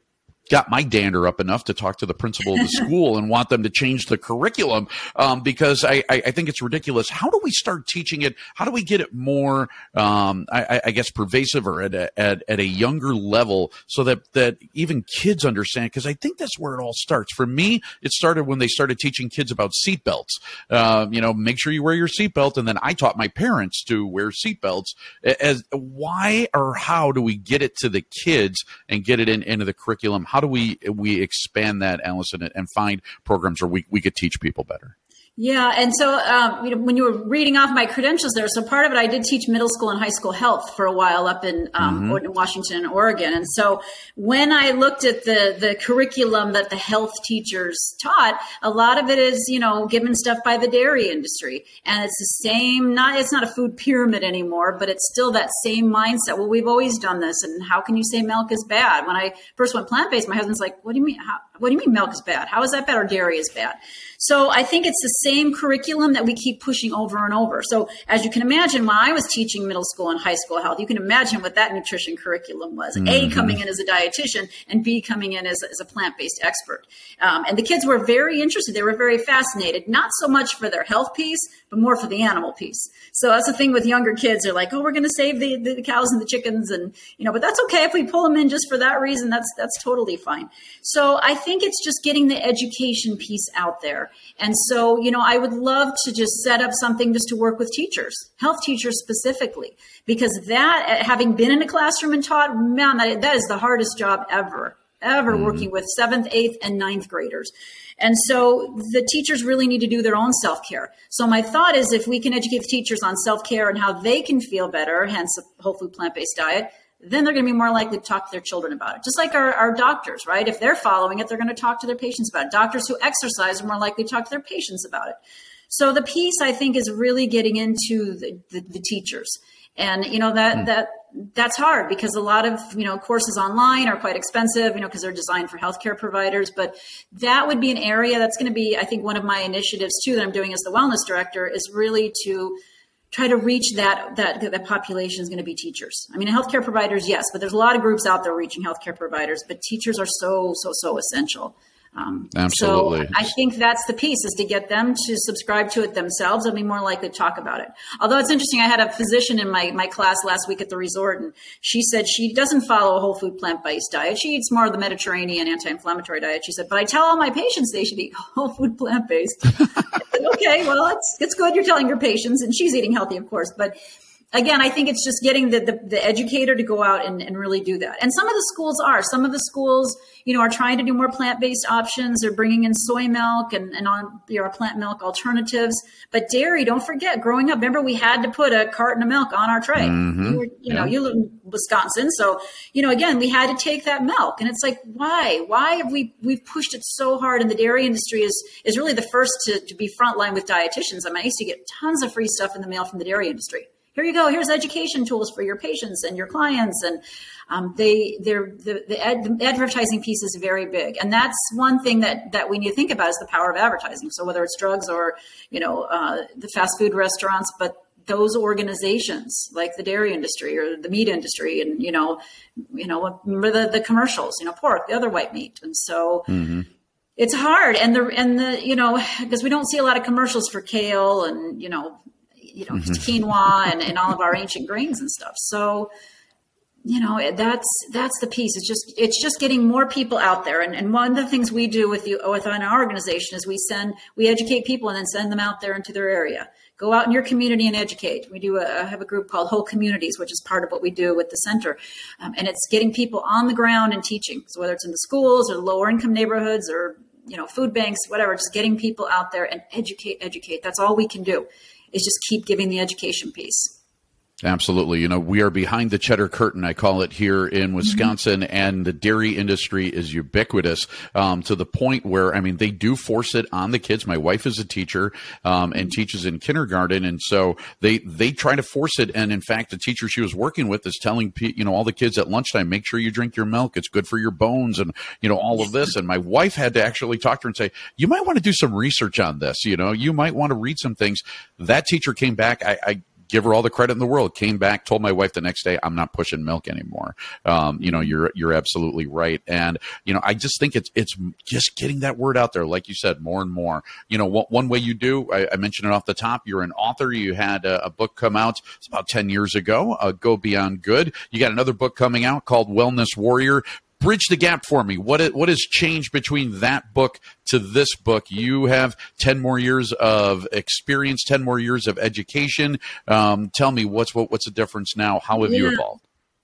got my dander up enough to talk to the principal of the school and want them to change the curriculum um, because I, I, I, think it's ridiculous. How do we start teaching it? How do we get it more, um, I, I, guess, pervasive or at a, at, at a younger level so that, that even kids understand? Because I think that's where it all starts. For me, it started when they started teaching kids about seatbelts. Uh, you know, make sure you wear your seatbelt. And then I taught my parents to wear seatbelts. As why or how do we get it to the kids and get it in, into the curriculum? How do we we expand that, Alison, and find programs where we, we could teach people better? Yeah, and so um, you know, when you were reading off my credentials there, so part of it I did teach middle school and high school health for a while up in, um, mm-hmm. Washington and Oregon, and so when I looked at the the curriculum that the health teachers taught, a lot of it is you know given stuff by the dairy industry, and it's the same. Not it's not a food pyramid anymore, but it's still that same mindset. Well, we've always done this, and how can you say milk is bad? When I first went plant based, my husband's like, "What do you mean? How, what do you mean milk is bad? How is that bad or dairy is bad?" So I think it's the same curriculum that we keep pushing over and over. So as you can imagine, when I was teaching middle school and high school health, you can imagine what that nutrition curriculum was. Mm-hmm. A, coming in as a dietitian and B, coming in as, as a plant-based expert. Um, and the kids were very interested. They were very fascinated, not so much for their health piece, but more for the animal piece. So that's the thing with younger kids. They're like, oh, we're going to save the, the cows and the chickens. And, you know, but that's okay. If we pull them in just for that reason, that's, that's totally fine. So I think it's just getting the education piece out there. And so, you know, I would love to just set up something just to work with teachers, health teachers specifically, because that, having been in a classroom and taught, man, that, that is the hardest job ever, ever mm-hmm. working with seventh, eighth, and ninth graders. And so the teachers really need to do their own self care. So my thought is if we can educate the teachers on self care and how they can feel better, hence a whole food plant based diet, then they're going to be more likely to talk to their children about it. Just like our, our doctors, right? If they're following it, they're going to talk to their patients about it. Doctors who exercise are more likely to talk to their patients about it. So the piece I think is really getting into the, the, the teachers. And you know that mm. that that's hard because a lot of you know courses online are quite expensive, you know, because they're designed for healthcare providers. But that would be an area that's going to be, I think, one of my initiatives too that I'm doing as the wellness director is really to try to reach that that that population is going to be teachers. I mean, healthcare providers, yes, but there's a lot of groups out there reaching healthcare providers, but teachers are so so so essential. Um, Absolutely. So I think that's the piece is to get them to subscribe to it themselves and be more likely to talk about it. Although it's interesting, I had a physician in my, my class last week at the resort, and she said she doesn't follow a whole food plant based diet. She eats more of the Mediterranean anti inflammatory diet. She said, but I tell all my patients they should eat whole food plant based. okay, well, it's, it's good you're telling your patients, and she's eating healthy, of course, but again, I think it's just getting the, the, the educator to go out and, and, really do that. And some of the schools are. Some of the schools, you know, are trying to do more plant based options. They're bringing in soy milk and, and on you know, plant milk alternatives. But dairy, don't forget, growing up, remember we had to put a carton of milk on our tray. Mm-hmm. You, were, you yeah. know, you live in Wisconsin, so you know, again, we had to take that milk, and it's like, why? Why have we we've pushed it so hard? And the dairy industry is is really the first to, to be frontline with dietitians. I mean, I used to get tons of free stuff in the mail from the dairy industry here you go. Here's education tools for your patients and your clients. And um, they, they're, the, the, ad, the, advertising piece is very big. And that's one thing that, that we need to think about is the power of advertising. So whether it's drugs or, you know, uh, the fast food restaurants, but those organizations like the dairy industry or the meat industry and, you know, you know, remember the, the commercials, you know, pork, the other white meat. And so, mm-hmm it's hard and the and the you know because we don't see a lot of commercials for kale and you know you know, mm-hmm. quinoa and, and all of our ancient grains and stuff. So, you know, that's that's the piece. It's just it's just getting more people out there. And, and one of the things we do with you within our organization is we send we educate people and then send them out there into their area. Go out in your community and educate. We do a, have a group called Whole Communities, which is part of what we do with the center, um, and it's getting people on the ground and teaching. So whether it's in the schools or lower income neighborhoods or you know food banks, whatever, just getting people out there and educate, educate. That's all we can do is just keep giving the education piece. Absolutely. You know, we are behind the cheddar curtain, I call it here in mm-hmm. Wisconsin, mm-hmm. and the dairy industry is ubiquitous um, to the point where, I mean, they do force it on the kids. My wife is a teacher um, and mm-hmm. teaches in kindergarten, and so they they try to force it. And in fact, the teacher she was working with is telling, you know, all the kids at lunchtime, make sure you drink your milk. It's good for your bones and, you know, all of this. And my wife had to actually talk to her and say, you might want to do some research on this. You know, you might want to read some things. That teacher came back. I, I give her all the credit in the world. Came back, told my wife the next day, I'm not pushing milk anymore. Um, you know, you're you're absolutely right, and you know, I just think it's it's just getting that word out there, like you said, more and more. You know, one, one way you do, I, I, mentioned it off the top. You're an author. You had a, a book come out. It's about ten years ago. Uh, Go Beyond Good. You got another book coming out called Wellness Warrior bridge the gap for me. What what has changed between that book to this book? You have ten more years of experience, ten more years of education. Um, tell me what's what, what's the difference now? How have yeah. you evolved?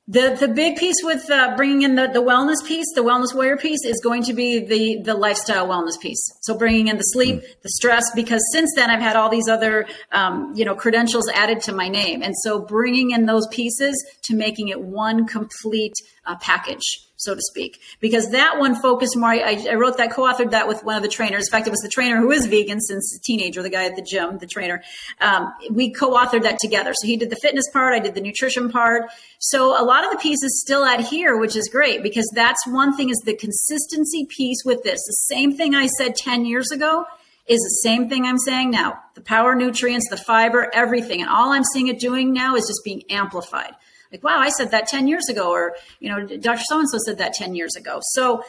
The the big piece with uh, bringing in the, the wellness piece, the wellness warrior piece, is going to be the the lifestyle wellness piece. So bringing in the sleep, mm. the stress, because since then I've had all these other um, you know credentials added to my name, and so bringing in those pieces to making it one complete uh, package so to speak, because that one focused more. I, I, wrote that, co-authored that with one of the trainers. In fact, it was the trainer who is vegan since a teenager, the guy at the gym, the trainer. Um, we co-authored that together. So he did the fitness part, I did the nutrition part. So a lot of the pieces still adhere, which is great because that's one thing is the consistency piece with this. The same thing I said 10 years ago is the same thing I'm saying now. The power nutrients, the fiber, everything. And all I'm seeing it doing now is just being amplified like, wow, I said that 10 years ago, or, you know, Dr. So and so said that 10 years ago. So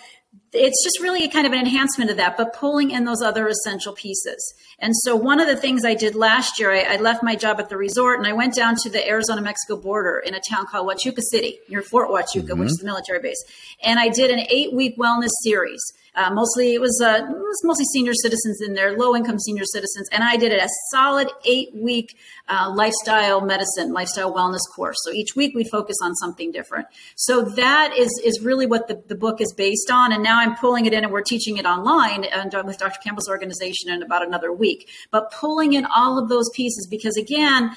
it's just really kind of an enhancement of that, but pulling in those other essential pieces. And so one of the things I did last year, I, I left my job at the resort and I went down to the Arizona Mexico border in a town called Huachuca City, near Fort Huachuca, mm-hmm. which is the military base. And I did an eight week wellness series. Uh, mostly it was, uh, it was mostly senior citizens in there, low income senior citizens, and I did a solid eight week uh, lifestyle medicine, lifestyle wellness course. So each week we focus on something different. So that is is really what the, the book is based on, and now I'm pulling it in, and we're teaching it online and uh, with Dr. Campbell's organization in about another week. But pulling in all of those pieces because again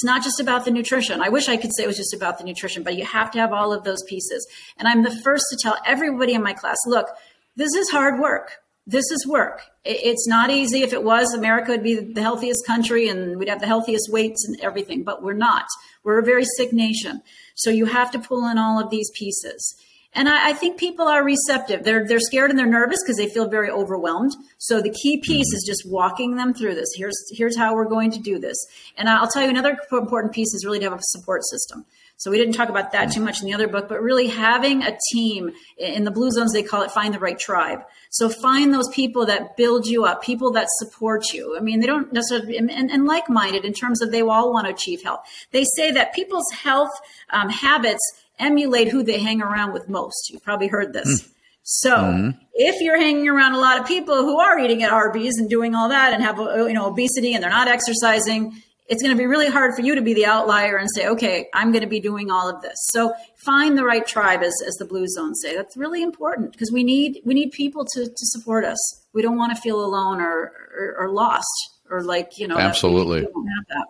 it's not just about the nutrition. I wish I could say it was just about the nutrition, but you have to have all of those pieces. And I'm the first to tell everybody in my class look, this is hard work. This is work. It's not easy. If it was, America would be the healthiest country and we'd have the healthiest weights and everything, but we're not. We're a very sick nation. So you have to pull in all of these pieces. And I, I, think people are receptive. They're they're scared and they're nervous because they feel very overwhelmed. So the key piece is just walking them through this. Here's here's how we're going to do this. And I'll tell you another important piece is really to have a support system. So we didn't talk about that too much in the other book, but really having a team in the blue zones, they call it find the right tribe. So find those people that build you up, people that support you. I mean, they don't necessarily, and, and like-minded in terms of they all want to achieve health. They say that people's health um, habits emulate who they hang around with most. You've probably heard this. Mm. So mm-hmm. if you're hanging around a lot of people who are eating at Arby's and doing all that and have you know obesity and they're not exercising, it's going to be really hard for you to be the outlier and say, okay, I'm going to be doing all of this. So find the right tribe, as, as the Blue Zone say. That's really important because we need we need people to, to support us. We don't want to feel alone or, or, or lost or like you know absolutely. That we, we don't have that.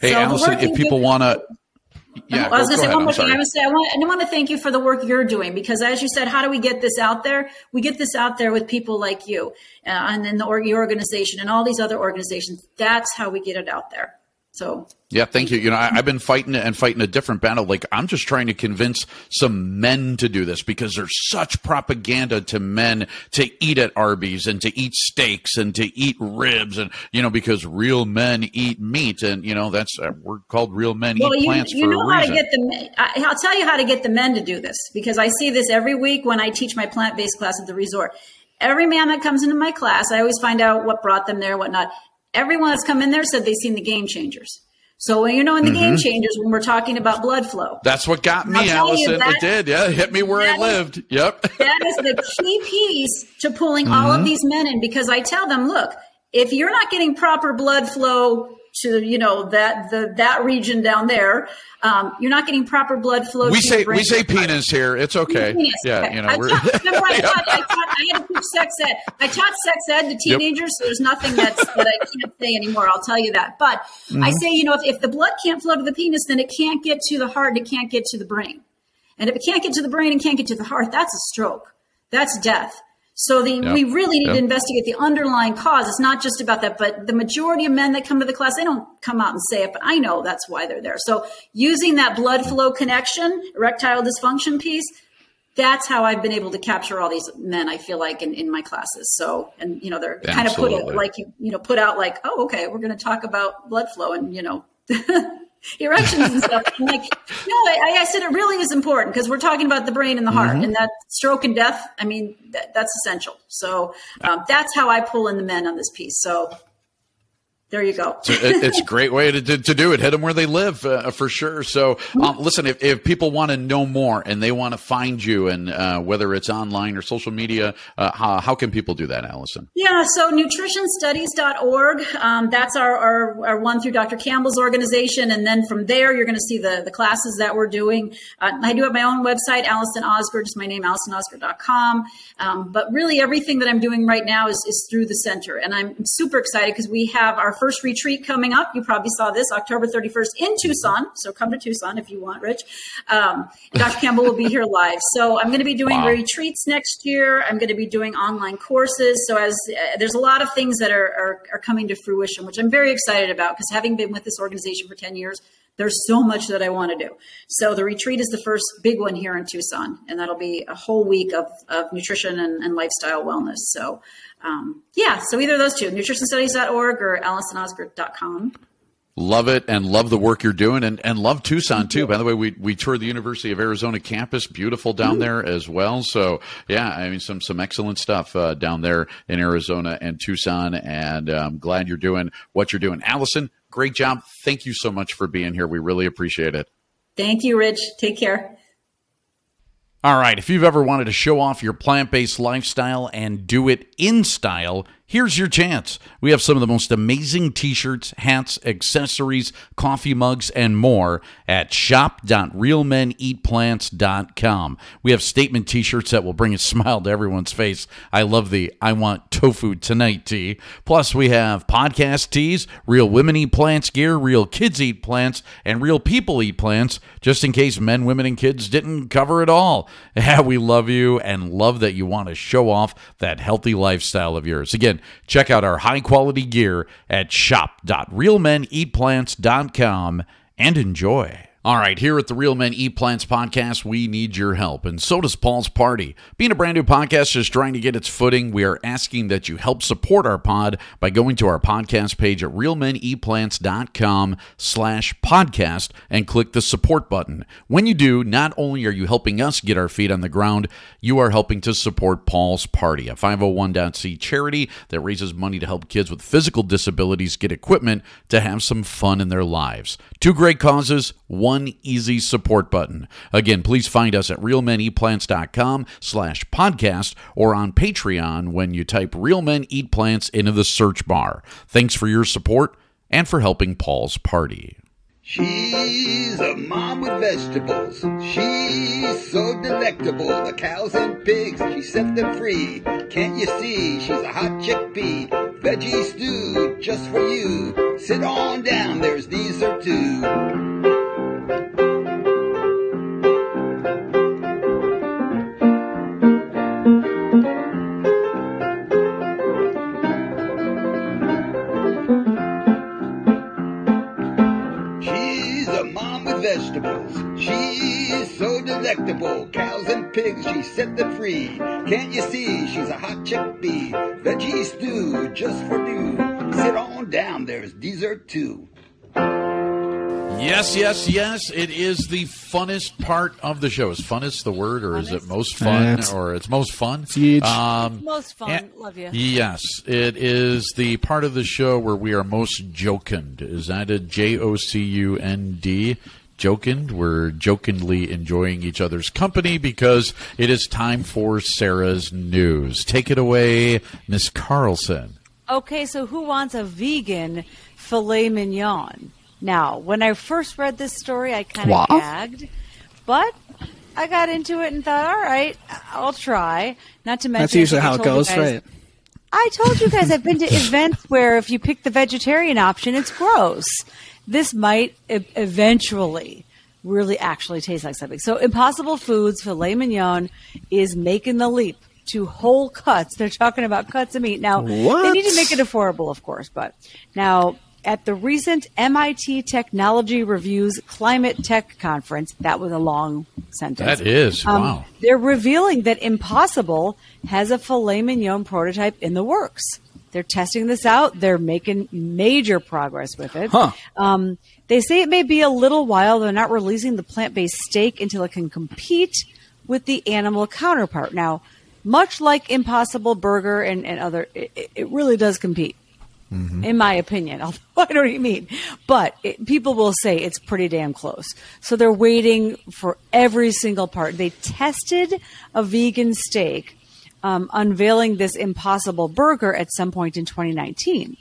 Hey, So Alison, if people want to, yeah, I was going to say one more thing. I would say I want, I want to thank you for the work you're doing because, as you said, how do we get this out there? We get this out there with people like you, uh, and then the your organization and all these other organizations. That's how we get it out there. So Yeah, thank you. You know, I, I've been fighting and fighting a different battle. Like, I'm just trying to convince some men to do this because there's such propaganda to men to eat at Arby's and to eat steaks and to eat ribs and you know because real men eat meat and you know that's uh, we're called real men well, eat you, plants you for know a how reason. to get the. men- I, I'll tell you how to get the men to do this because I see this every week when I teach my plant based class at the resort. Every man that comes into my class, I always find out what brought them there, whatnot. Everyone that's come in there said they've seen the game changers. So when you know in the game changers, when we're talking about blood flow, that's what got me, Alison. that- it did. Yeah, it hit me where I is- lived. Yep. that is the key piece to pulling all Mm-hmm. of these men in because I tell them, look, if you're not getting proper blood flow to you know that the that region down there, um, you're not getting proper blood flow. we say we say penis here. It's okay. Penis. Yeah, Okay. you know I taught, I taught, I taught, I had to teach sex ed. I taught sex ed to teenagers, so there's nothing that's that I can't say anymore. I'll tell you that. But Mm-hmm. I say, you know, if, if the blood can't flow to the penis, then it can't get to the heart and it can't get to the brain. And if it can't get to the brain and can't get to the heart, that's a stroke. That's death. So the, Yep. we really need Yep. to investigate the underlying cause. It's not just about that, but the majority of men that come to the class, they don't come out and say it, but I know that's why they're there. So using that blood flow connection, erectile dysfunction piece, that's how I've been able to capture all these men. I feel like in, in my classes. So, and you know, they're kind of put it like you, you know, put out like, oh, okay, we're going to talk about blood flow and you know, erections and stuff. I'm like, no, I, I said it really is important because we're talking about the brain and the heart, and that stroke and death. I mean, that, that's essential. So um, that's how I pull in the men on this piece. So there you go. it, it's a great way to, to, to do it. Hit them where they live, uh, for sure. So, um, listen, if, if people want to know more and they want to find you, and uh, whether it's online or social media, uh, how, how can people do that, Alison? Yeah, so nutritionstudies.org. Um, that's our, our, our one through Dr. Campbell's organization. And then from there, you're going to see the, the classes that we're doing. Uh, I do have my own website, Alison Ozgur, just my name, AlisonOzgur.com. Um, but really, everything that I'm doing right now is, is through the center. And I'm super excited because we have our first retreat coming up. You probably saw this October 31st in Tucson. So come to Tucson if you want, Rich. Um, Dr. Campbell will be here live. So I'm going to be doing Wow. retreats next year. I'm going to be doing online courses. So as uh, there's a lot of things that are, are, are coming to fruition, which I'm very excited about because having been with this organization for 10 years, there's so much that I want to do. So the retreat is the first big one here in Tucson, and that'll be a whole week of, of nutrition and, and lifestyle wellness. So um, yeah, so either of those two, nutritionstudies.org or AlisonOzgur.com. Love it and love the work you're doing and, and love Tucson too. By the way, we, we toured the University of Arizona campus, beautiful down there as well. So yeah, I mean, some, some excellent stuff uh, down there in Arizona and Tucson. And I'm glad you're doing what you're doing. Alison, great job. Thank you so much for being here. We really appreciate it. Thank you, Rich. Take care. All right, if you've ever wanted to show off your plant based lifestyle and do it in style, here's your chance. We have some of the most amazing t shirts, hats, accessories, coffee mugs, and more at shop.realmeneatplants.com. We have statement t shirts that will bring a smile to everyone's face. I love the I want tofu tonight tee. Plus, we have podcast tees, real women eat plants gear, real kids eat plants, and real people eat plants, just in case men, women, and kids didn't cover it all. We love you and love that you want to show off that healthy lifestyle of yours. Again, check out our high quality gear at shop.realmeneatplants.com and enjoy. All right, here at the Real Men Eat Plants podcast, we need your help, and so does Paul's Party. Being a brand new podcast just trying to get its footing, we are asking that you help support our pod by going to our podcast page at realmeneatplants.com slash podcast and click the support button. When you do, not only are you helping us get our feet on the ground, you are helping to support Paul's Party, a 501c charity that raises money to help kids with physical disabilities get equipment to have some fun in their lives. Two great causes, one easy support button. Again, please find us at realmeneatplants.com slash podcast or on Patreon when you type Real Men Eat Plants into the search bar. Thanks for your support. and for helping Paul's party. She's a mom with vegetables. She's so delectable. The cows and pigs, she set them free. Can't you see? She's a hot chickpea. Veggie stew just for you. Sit on down, there's these too. She's a mom with vegetables. She's so delectable. Cows and pigs, she set them free. Can't you see? She's a hot chickpea. Veggie stew just for you. Sit on down, there's dessert too. Yes, yes, yes. It is the funnest part of the show. Is funnest the word, or is it most fun, It's- or it's most fun? It's huge. Um, Most fun. and- Love you. Yes, it is the part of the show where we are most jocund. Is that a J O C U N D? Jocund. We're jokingly enjoying each other's company because it is time for Sarah's news. Take it away, Miss Carlson. Okay, so who wants a vegan filet mignon? Now, when I first read this story, I kind of gagged, but I got into it and thought, all right, I'll try. Not to mention, That's usually I think I how it goes, guys- right? I told you guys I've been to events where if you pick the vegetarian option, it's gross. This might e- eventually really actually taste like something. So, Impossible Foods filet mignon is making the leap to whole cuts. They're talking about cuts of meat. Now, what? they need to make it affordable, of course, but now at the recent MIT Technology Reviews Climate Tech Conference, that was a long sentence. That is Um, wow. They're revealing that Impossible has a filet mignon prototype in the works. They're testing this out. They're making major progress with it. Huh. Um, they say it may be a little while. They're not releasing the plant based steak until it can compete with the animal counterpart. Now, much like Impossible Burger and, and other, it, it- it really does compete in my opinion. Although I don't even mean, but it, people will say it's pretty damn close. So they're waiting for every single part. They tested a vegan steak, um, unveiling this impossible burger at some point in 2019.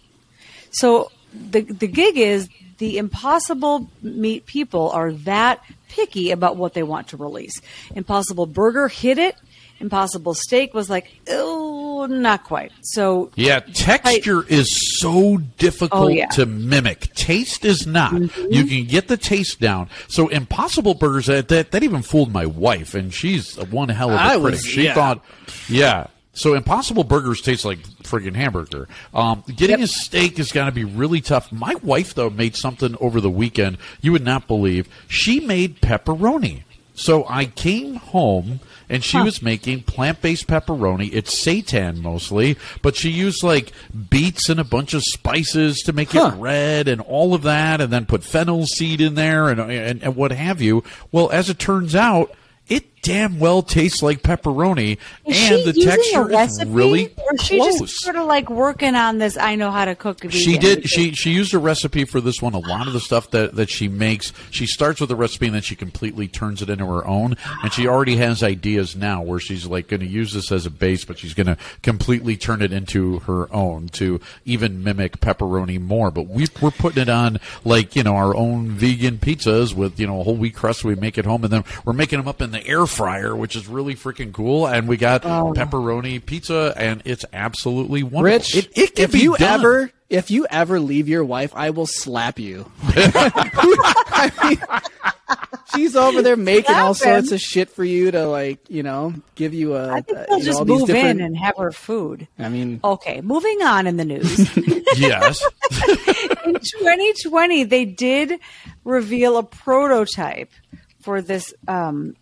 So the the gig is the impossible meat people are that picky about what they want to release. Impossible Burger hit it. Impossible Steak was like, oh, not quite. So Yeah, texture is so difficult Oh, yeah. to mimic. Taste is not. You can get the taste down. So Impossible Burgers that that, that even fooled my wife, and she's one hell of a I critic. was- she yeah. thought, yeah. So Impossible Burgers taste like friggin' hamburger. Um, getting a steak is going to be really tough. My wife though made something over the weekend you would not believe. She made pepperoni. So I came home and she was making plant-based pepperoni. It's seitan mostly, but she used like beets and a bunch of spices to make Huh. it red and all of that, and then put fennel seed in there and, and and what have you. Well, as it turns out, it damn well tastes like pepperoni, Is and the texture is really or she close. just sort of like working on this? I know how to cook. Vegan She did. She she used a recipe for this one. A lot of the stuff that, that she makes, she starts with a recipe and then she completely turns it into her own. And she already has ideas now where she's like going to use this as a base, but she's going to completely turn it into her own to even mimic pepperoni more. But we we're putting it on like you know our own vegan pizzas with you know a whole wheat crust. We make at home, and then we're making them up in the air fryer, which is really freaking cool. And we got pepperoni pizza, and it's absolutely wonderful. Rich, it, it can if be you done. ever if you ever leave your wife, I will slap you. I mean, she's over there making all sorts of shit for you to like, you know, give you a. I think they'll you know, just all move different- in and have her food. I mean, Okay, moving on in the news. yes. in 2020, they did reveal a prototype for this um,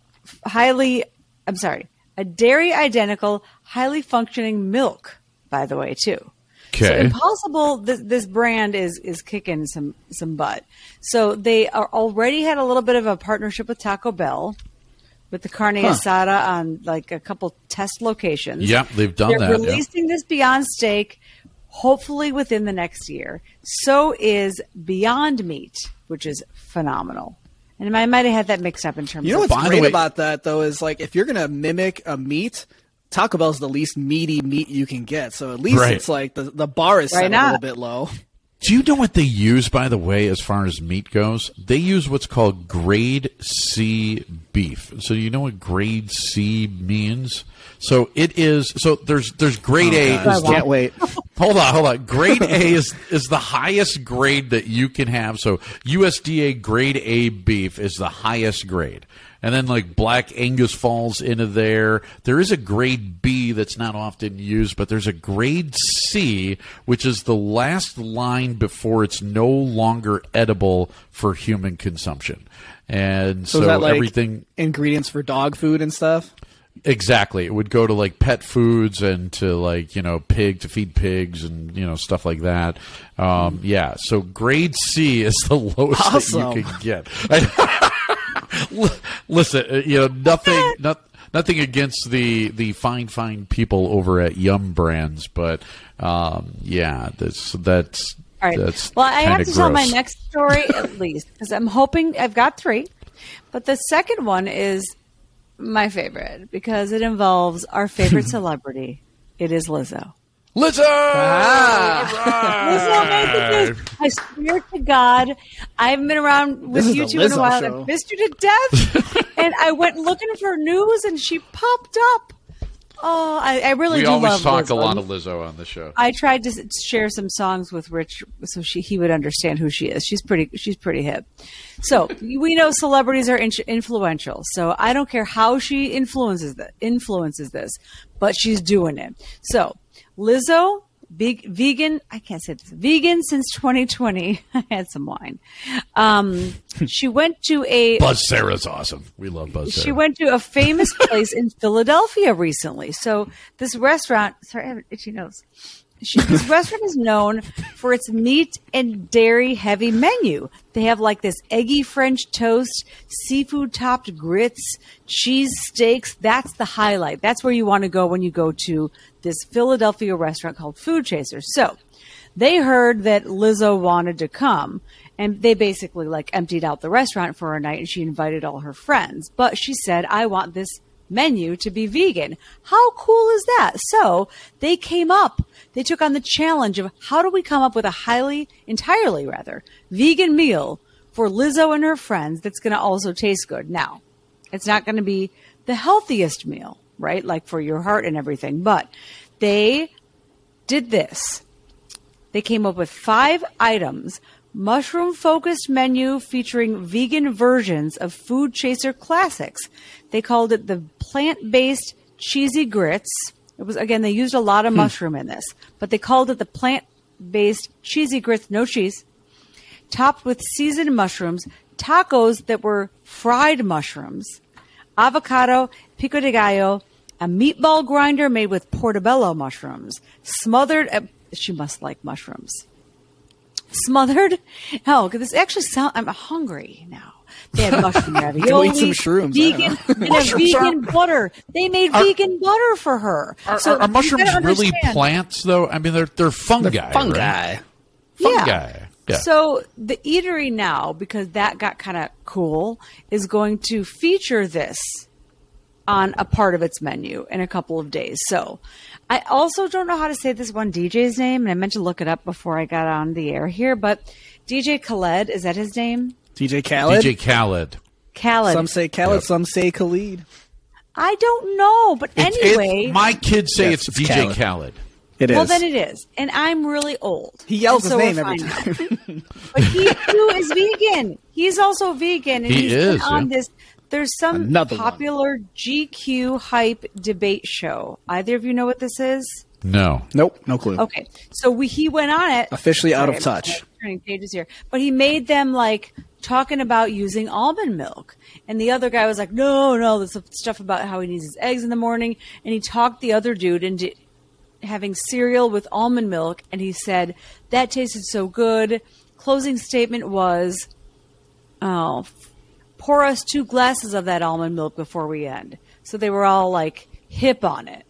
highly, I'm sorry, a dairy identical, highly functioning milk, by the way, too. So Okay. Impossible, this, this brand is is kicking some some butt. So they are already had a little bit of a partnership with Taco Bell, with the carne asada on like a couple test locations. Yep, they've done that. They're that, yeah. releasing this Beyond Steak, hopefully within the next year. So is Beyond Meat, which is phenomenal. And I might have had that mixed up in terms you know of what's great way- about that though is like if you're gonna mimic a meat. Taco Bell's the least meaty meat you can get, so at least Right. it's like the, the bar is Why set a little bit low. Do you know what they use, by the way, as far as meat goes? They use what's called grade C beef. So you know what grade C means? So it is. So there's there's grade oh, A. Oh, God, is I can't the- wait. Hold on, hold on. Grade A is is the highest grade that you can have. So USDA grade A beef is the highest grade. And then like black Angus falls into there. There is a grade B that's not often used, but there's a grade C, which is the last line before it's no longer edible for human consumption. And so, So, like everything ingredients for dog food and stuff? Exactly. It would go to like pet foods and to like, you know, pig to feed pigs and, you know, stuff like that. Um, yeah. So grade C is the lowest that you can get. Listen, uh, you know, nothing, not, nothing against the, the fine, fine people over at Yum Brands, but, um, yeah, that's, that's, All right. that's well, I have to tell my next story at least because I'm hoping I've got three, but the second one is my favorite because it involves our favorite celebrity. It is Lizzo. Lizzo! Ah. Lizzo made. I swear to God, I haven't been around with This is you in a while. show. I've missed you to death, and I went looking for news, and she popped up. Oh, I, I really We do always love talk Lizzo. a lot of Lizzo on the show. I tried to share some songs with Rich so she he would understand who she is. She's pretty she's pretty hip. So we know celebrities are in- influential. So I don't care how she influences that influences this, but she's doing it. So Lizzo, big vegan. I can't say this. Vegan since 2020. I had some wine. Um, she went to a Buzz Sarah's awesome. We love Buzz Sarah. she went to a famous place in Philadelphia recently. So this restaurant, sorry, I have an itchy nose. This restaurant is known for its meat and dairy heavy menu. They have like this eggy French toast, seafood topped grits, cheese steaks. That's the highlight. That's where you want to go when you go to this Philadelphia restaurant called Food Chaser. So they heard that Lizzo wanted to come and they basically like emptied out the restaurant for a night and she invited all her friends. But she said, I want this menu to be vegan. How cool is that? So they came up, they took on the challenge of how do we come up with a highly, entirely rather, vegan meal for Lizzo and her friends that's going to also taste good. Now, it's not going to be the healthiest meal, right? Like for your heart and everything, but they did this. They came up with five items, mushroom focused menu featuring vegan versions of Food Chaser classics. They called it the plant based cheesy grits. It was again they used a lot of mushroom in this, but they called it the plant based cheesy grits, no cheese, topped with seasoned mushrooms, tacos that were fried mushrooms, avocado, pico de gallo, a meatball grinder made with portobello mushrooms, smothered. Uh, she must like mushrooms. Smothered. Oh, this actually sounds. I'm hungry now. They had mushroom ravioli, eat some shrooms, vegan, and a Mushrooms vegan butter. They made vegan butter for her. Are, So are, are mushrooms really plants, though? I mean, they're they're fungi. right? Fungi. Fungi. Yeah. So the eatery now, because that got kind of cool, is going to feature this on a part of its menu in a couple of days. So I also don't know how to say this one DJ's name, and I meant to look it up before I got on the air here, but DJ Khaled, is that his name? DJ Khaled. DJ Khaled. Khaled. Some say Khaled, Yep. some say Khalid. I don't know, but It's- anyway. it's- my kids say Yes, it's, it's DJ Khaled. Khaled. It is. well, then it is, and I'm really old. he yells his so name every time. But he too is vegan. He's also vegan, and He he's is, been on yeah. this. There's some Another one. popular GQ hype debate show. Either of you know what this is? No. nope, no clue. Okay, so we, he went on it. Officially out of Sorry, I'm touch. Turning pages here, but he made them like talking about using almond milk, and the other guy was like, "No, no, this stuff about how he needs his eggs in the morning," and he talked the other dude into having cereal with almond milk, and he said that tasted so good. Closing statement was, "Oh, f- pour us two glasses of that almond milk before we end." So they were all like hip on it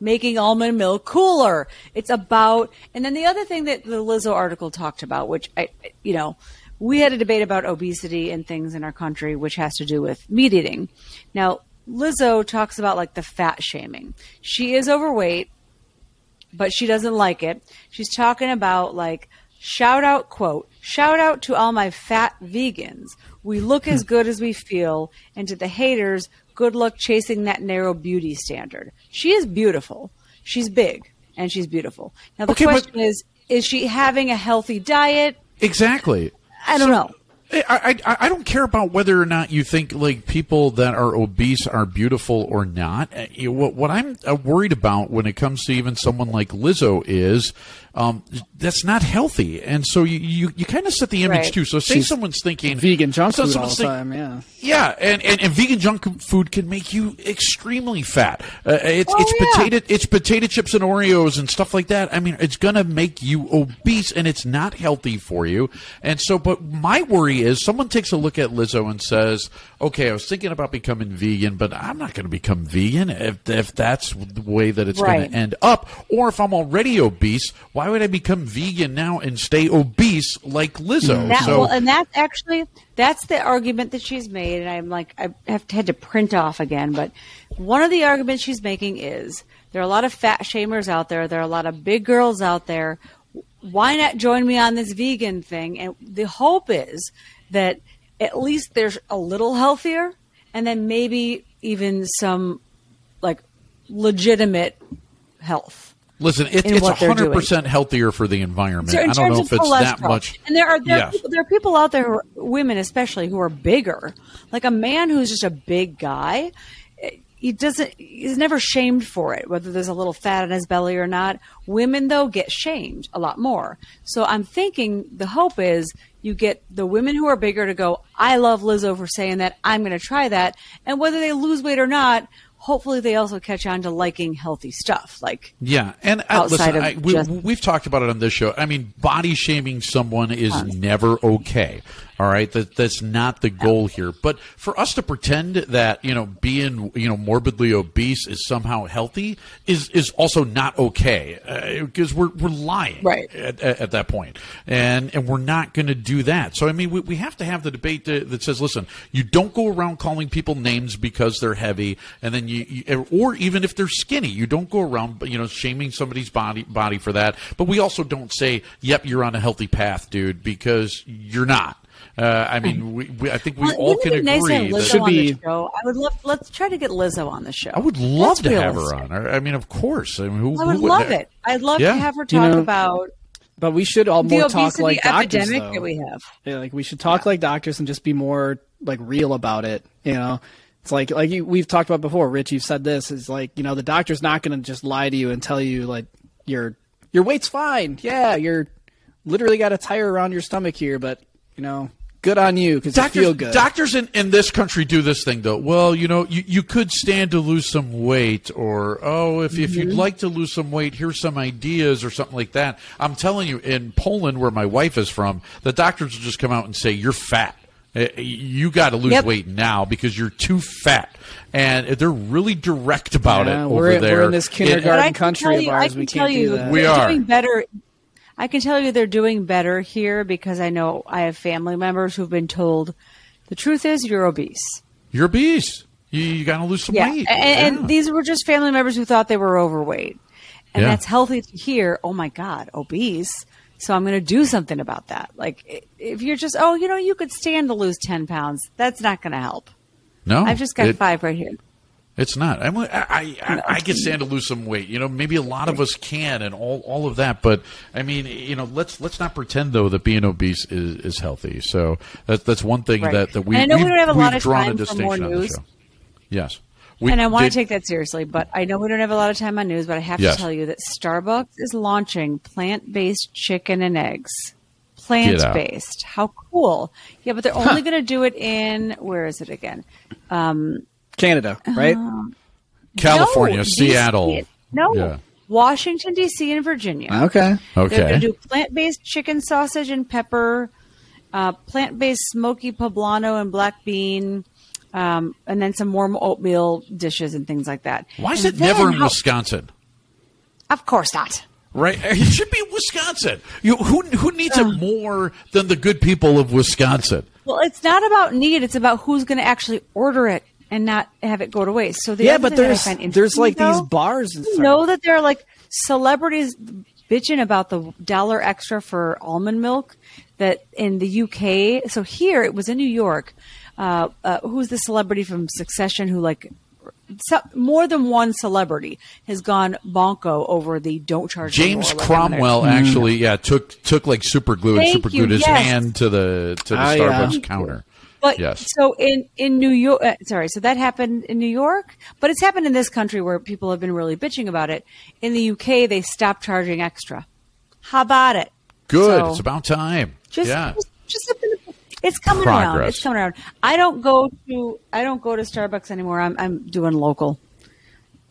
making almond milk cooler. It's about, and then the other thing that the Lizzo article talked about, which I, you know, we had a debate about obesity and things in our country, which has to do with meat eating. Now, Lizzo talks about like the fat shaming. She is overweight, but she doesn't like it. She's talking about like Shout out, quote, shout out to all my fat vegans. We look as hmm. good as we feel. And to the haters, good luck chasing that narrow beauty standard. She is beautiful. She's big and she's beautiful. Now, the Okay, but- question is, is she having a healthy diet? Exactly. I don't know. I, I I don't care about whether or not you think like people that are obese are beautiful or not. Uh, What what I'm uh, worried about when it comes to even someone like Lizzo is um, that's not healthy, and so you you, you kind of set the image Right. too. So say She's someone's thinking Vegan junk food all the think- time. Yeah. Yeah, and, and, and vegan junk food can make you extremely fat. Uh, it's Oh, it's yeah. potato it's potato chips and Oreos and stuff like that. I mean, it's gonna make you obese, and it's not healthy for you. And so, but my worry is someone takes a look at Lizzo and says, "Okay, I was thinking about becoming vegan, but I'm not going to become vegan if if that's the way that it's going to end up. Or if I'm already obese, why would I become vegan now and stay obese like Lizzo?" That, so well, and that's actually that's the argument that she's made, and I'm like I have had to print off again. But one of the arguments she's making is there are a lot of fat shamers out there. There are a lot of big girls out there. Why not join me on this vegan thing? And the hope is that at least there's a little healthier, and then maybe even some like legitimate health. Listen, it, in it's hundred percent healthier for the environment. So I don't know if it's that much. And there are there, Yes. are people, there are people out there, are, women especially, who are bigger. Like a man who's just a big guy, eh, he doesn't. He's never shamed for it, whether there's a little fat on his belly or not. Women though get shamed a lot more. So I'm thinking the hope is you get the women who are bigger to go. I love Lizzo for saying that. I'm going to try that, and whether they lose weight or not. Hopefully, they also catch on to liking healthy stuff. Like Yeah, and uh, outside listen, of I, we, just- we've talked about it on this show. I mean, body shaming someone is never okay. All right, that that's not the goal here. But for us to pretend that you know being you know morbidly obese is somehow healthy is is also not okay uh, because we're we're lying Right. at, at, at that point, and and we're not going to do that. So I mean, we, we have to have the debate that, that says, listen, you don't go around calling people names because they're heavy, and then you, you or even if they're skinny, you don't go around you know shaming somebody's body body for that. But we also don't say, yep, you're on a healthy path, dude, because you're not. Uh, I mean, we, we, I think we Well, all can it nice agree Lizzo that Should be- show. I would love. Let's try to get Lizzo on the show. I would love That's to have her on. I mean, of course. I, mean, who, I who would wouldn't love have- it. I'd love Yeah. to have her You talk know, about But we should all more talk like doctors, epidemic though. that we have. Yeah, like we should talk like doctors and just be more like real about it. You know, it's like like you, we've talked about before. Rich, you've said this is like you know the doctor's not going to just lie to you and tell you like your your weight's fine. Yeah, you're literally got a tire around your stomach here, but you know, good on you because you Doctors, feel good. doctors in, in this country do this thing though. Well, you know, you, you could stand to lose some weight, or oh, if, if Mm-hmm. you'd like to lose some weight, here's some ideas or something like that. I'm telling you, in Poland, where my wife is from, the doctors will just come out and say you're fat. Uh, You got to lose Yep. weight now because you're too fat, and they're really direct about Yeah, it we're- over there. we're in this kindergarten But I can country tell of ours, I can we tell can't do you, that. We they're are. doing better. I can tell you they're doing better here because I know I have family members who've been told the truth is you're obese. you're obese. You, you got to lose some Yeah, weight. and, Yeah. and these were just family members who thought they were overweight, and Yeah. that's healthy to hear. Oh my God, obese. So I'm going to do something about that. Like if you're just, oh, you know, you could stand to lose ten pounds. That's not going to help. no, I've just got it- five right here. It's not. I'm, I, I, I, I can stand to lose some weight. You know, maybe a lot of us can, and all, all of that. But I mean, you know, let's let's not pretend though that being obese is, is healthy. So that's that's one thing Right. that, that we And I know we don't have a lot of time for more distinction on the news. Yes, we and I want did- to take that seriously, but I know we don't have a lot of time on news, but I have Yes. to tell you that Starbucks is launching plant-based chicken and eggs. Plant-based. How cool. Yeah, but they're only going to do it in where is it again? Um, Canada, right? California, No, Seattle. DC. No. Yeah. Washington D.C. and Virginia. okay. Okay. They're Okay. going to do plant-based chicken sausage and pepper, uh, plant-based smoky poblano and black bean, um, and then some warm oatmeal dishes and things like that. Why is And it never in how- Wisconsin? Of course not. Right? It should be Wisconsin. You, who who needs it more than the good people of Wisconsin? Well, it's not about need; it's about who's going to actually order it and not have it go to waste. So the Yeah, but thing that I there's there's like interesting, these bars. And you stuff. know that there are like celebrities bitching about the dollar extra for almond milk that in the UK. So here it was in New York. Uh, uh, who's the celebrity from Succession who like so, more than one celebrity has gone bonko over the don't charge James more, Cromwell actually, yeah, took took like super glue and Thank super you, his yes. hand to the to the Ah, yeah. Starbucks counter. But Yes. so in in New York, uh, sorry, so that happened in New York, but it's happened in this country where people have been really bitching about it. In the UK, they stopped charging extra. How about it? Good. So- it's about time. Just, yeah. just, just it's coming around. It's coming around. I don't go to I don't go to Starbucks anymore. I'm I'm doing local.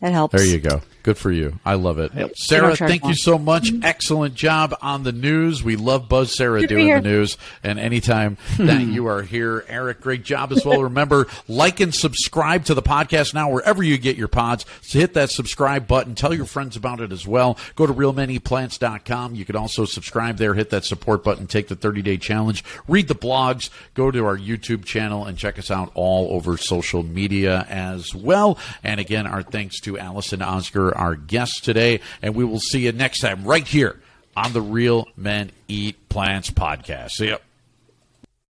That helps. There you go. Good for you. I love it. They Sarah, thank you so much. Excellent job on the news. We love Buzz Sarah Good doing the news. And anytime that you are here, Eric, great job as well. Remember, like and subscribe to the podcast now wherever you get your pods. So hit that subscribe button. Tell your friends about it as well. Go to realmenplants.com. You can also subscribe there, hit that support button, take the 30 day challenge, read the blogs, go to our YouTube channel, and check us out all over social media as well. And again, our thanks to Alison Ozgur, our guest today. And we will see you next time right here on the Real Men Eat Plants podcast. See ya.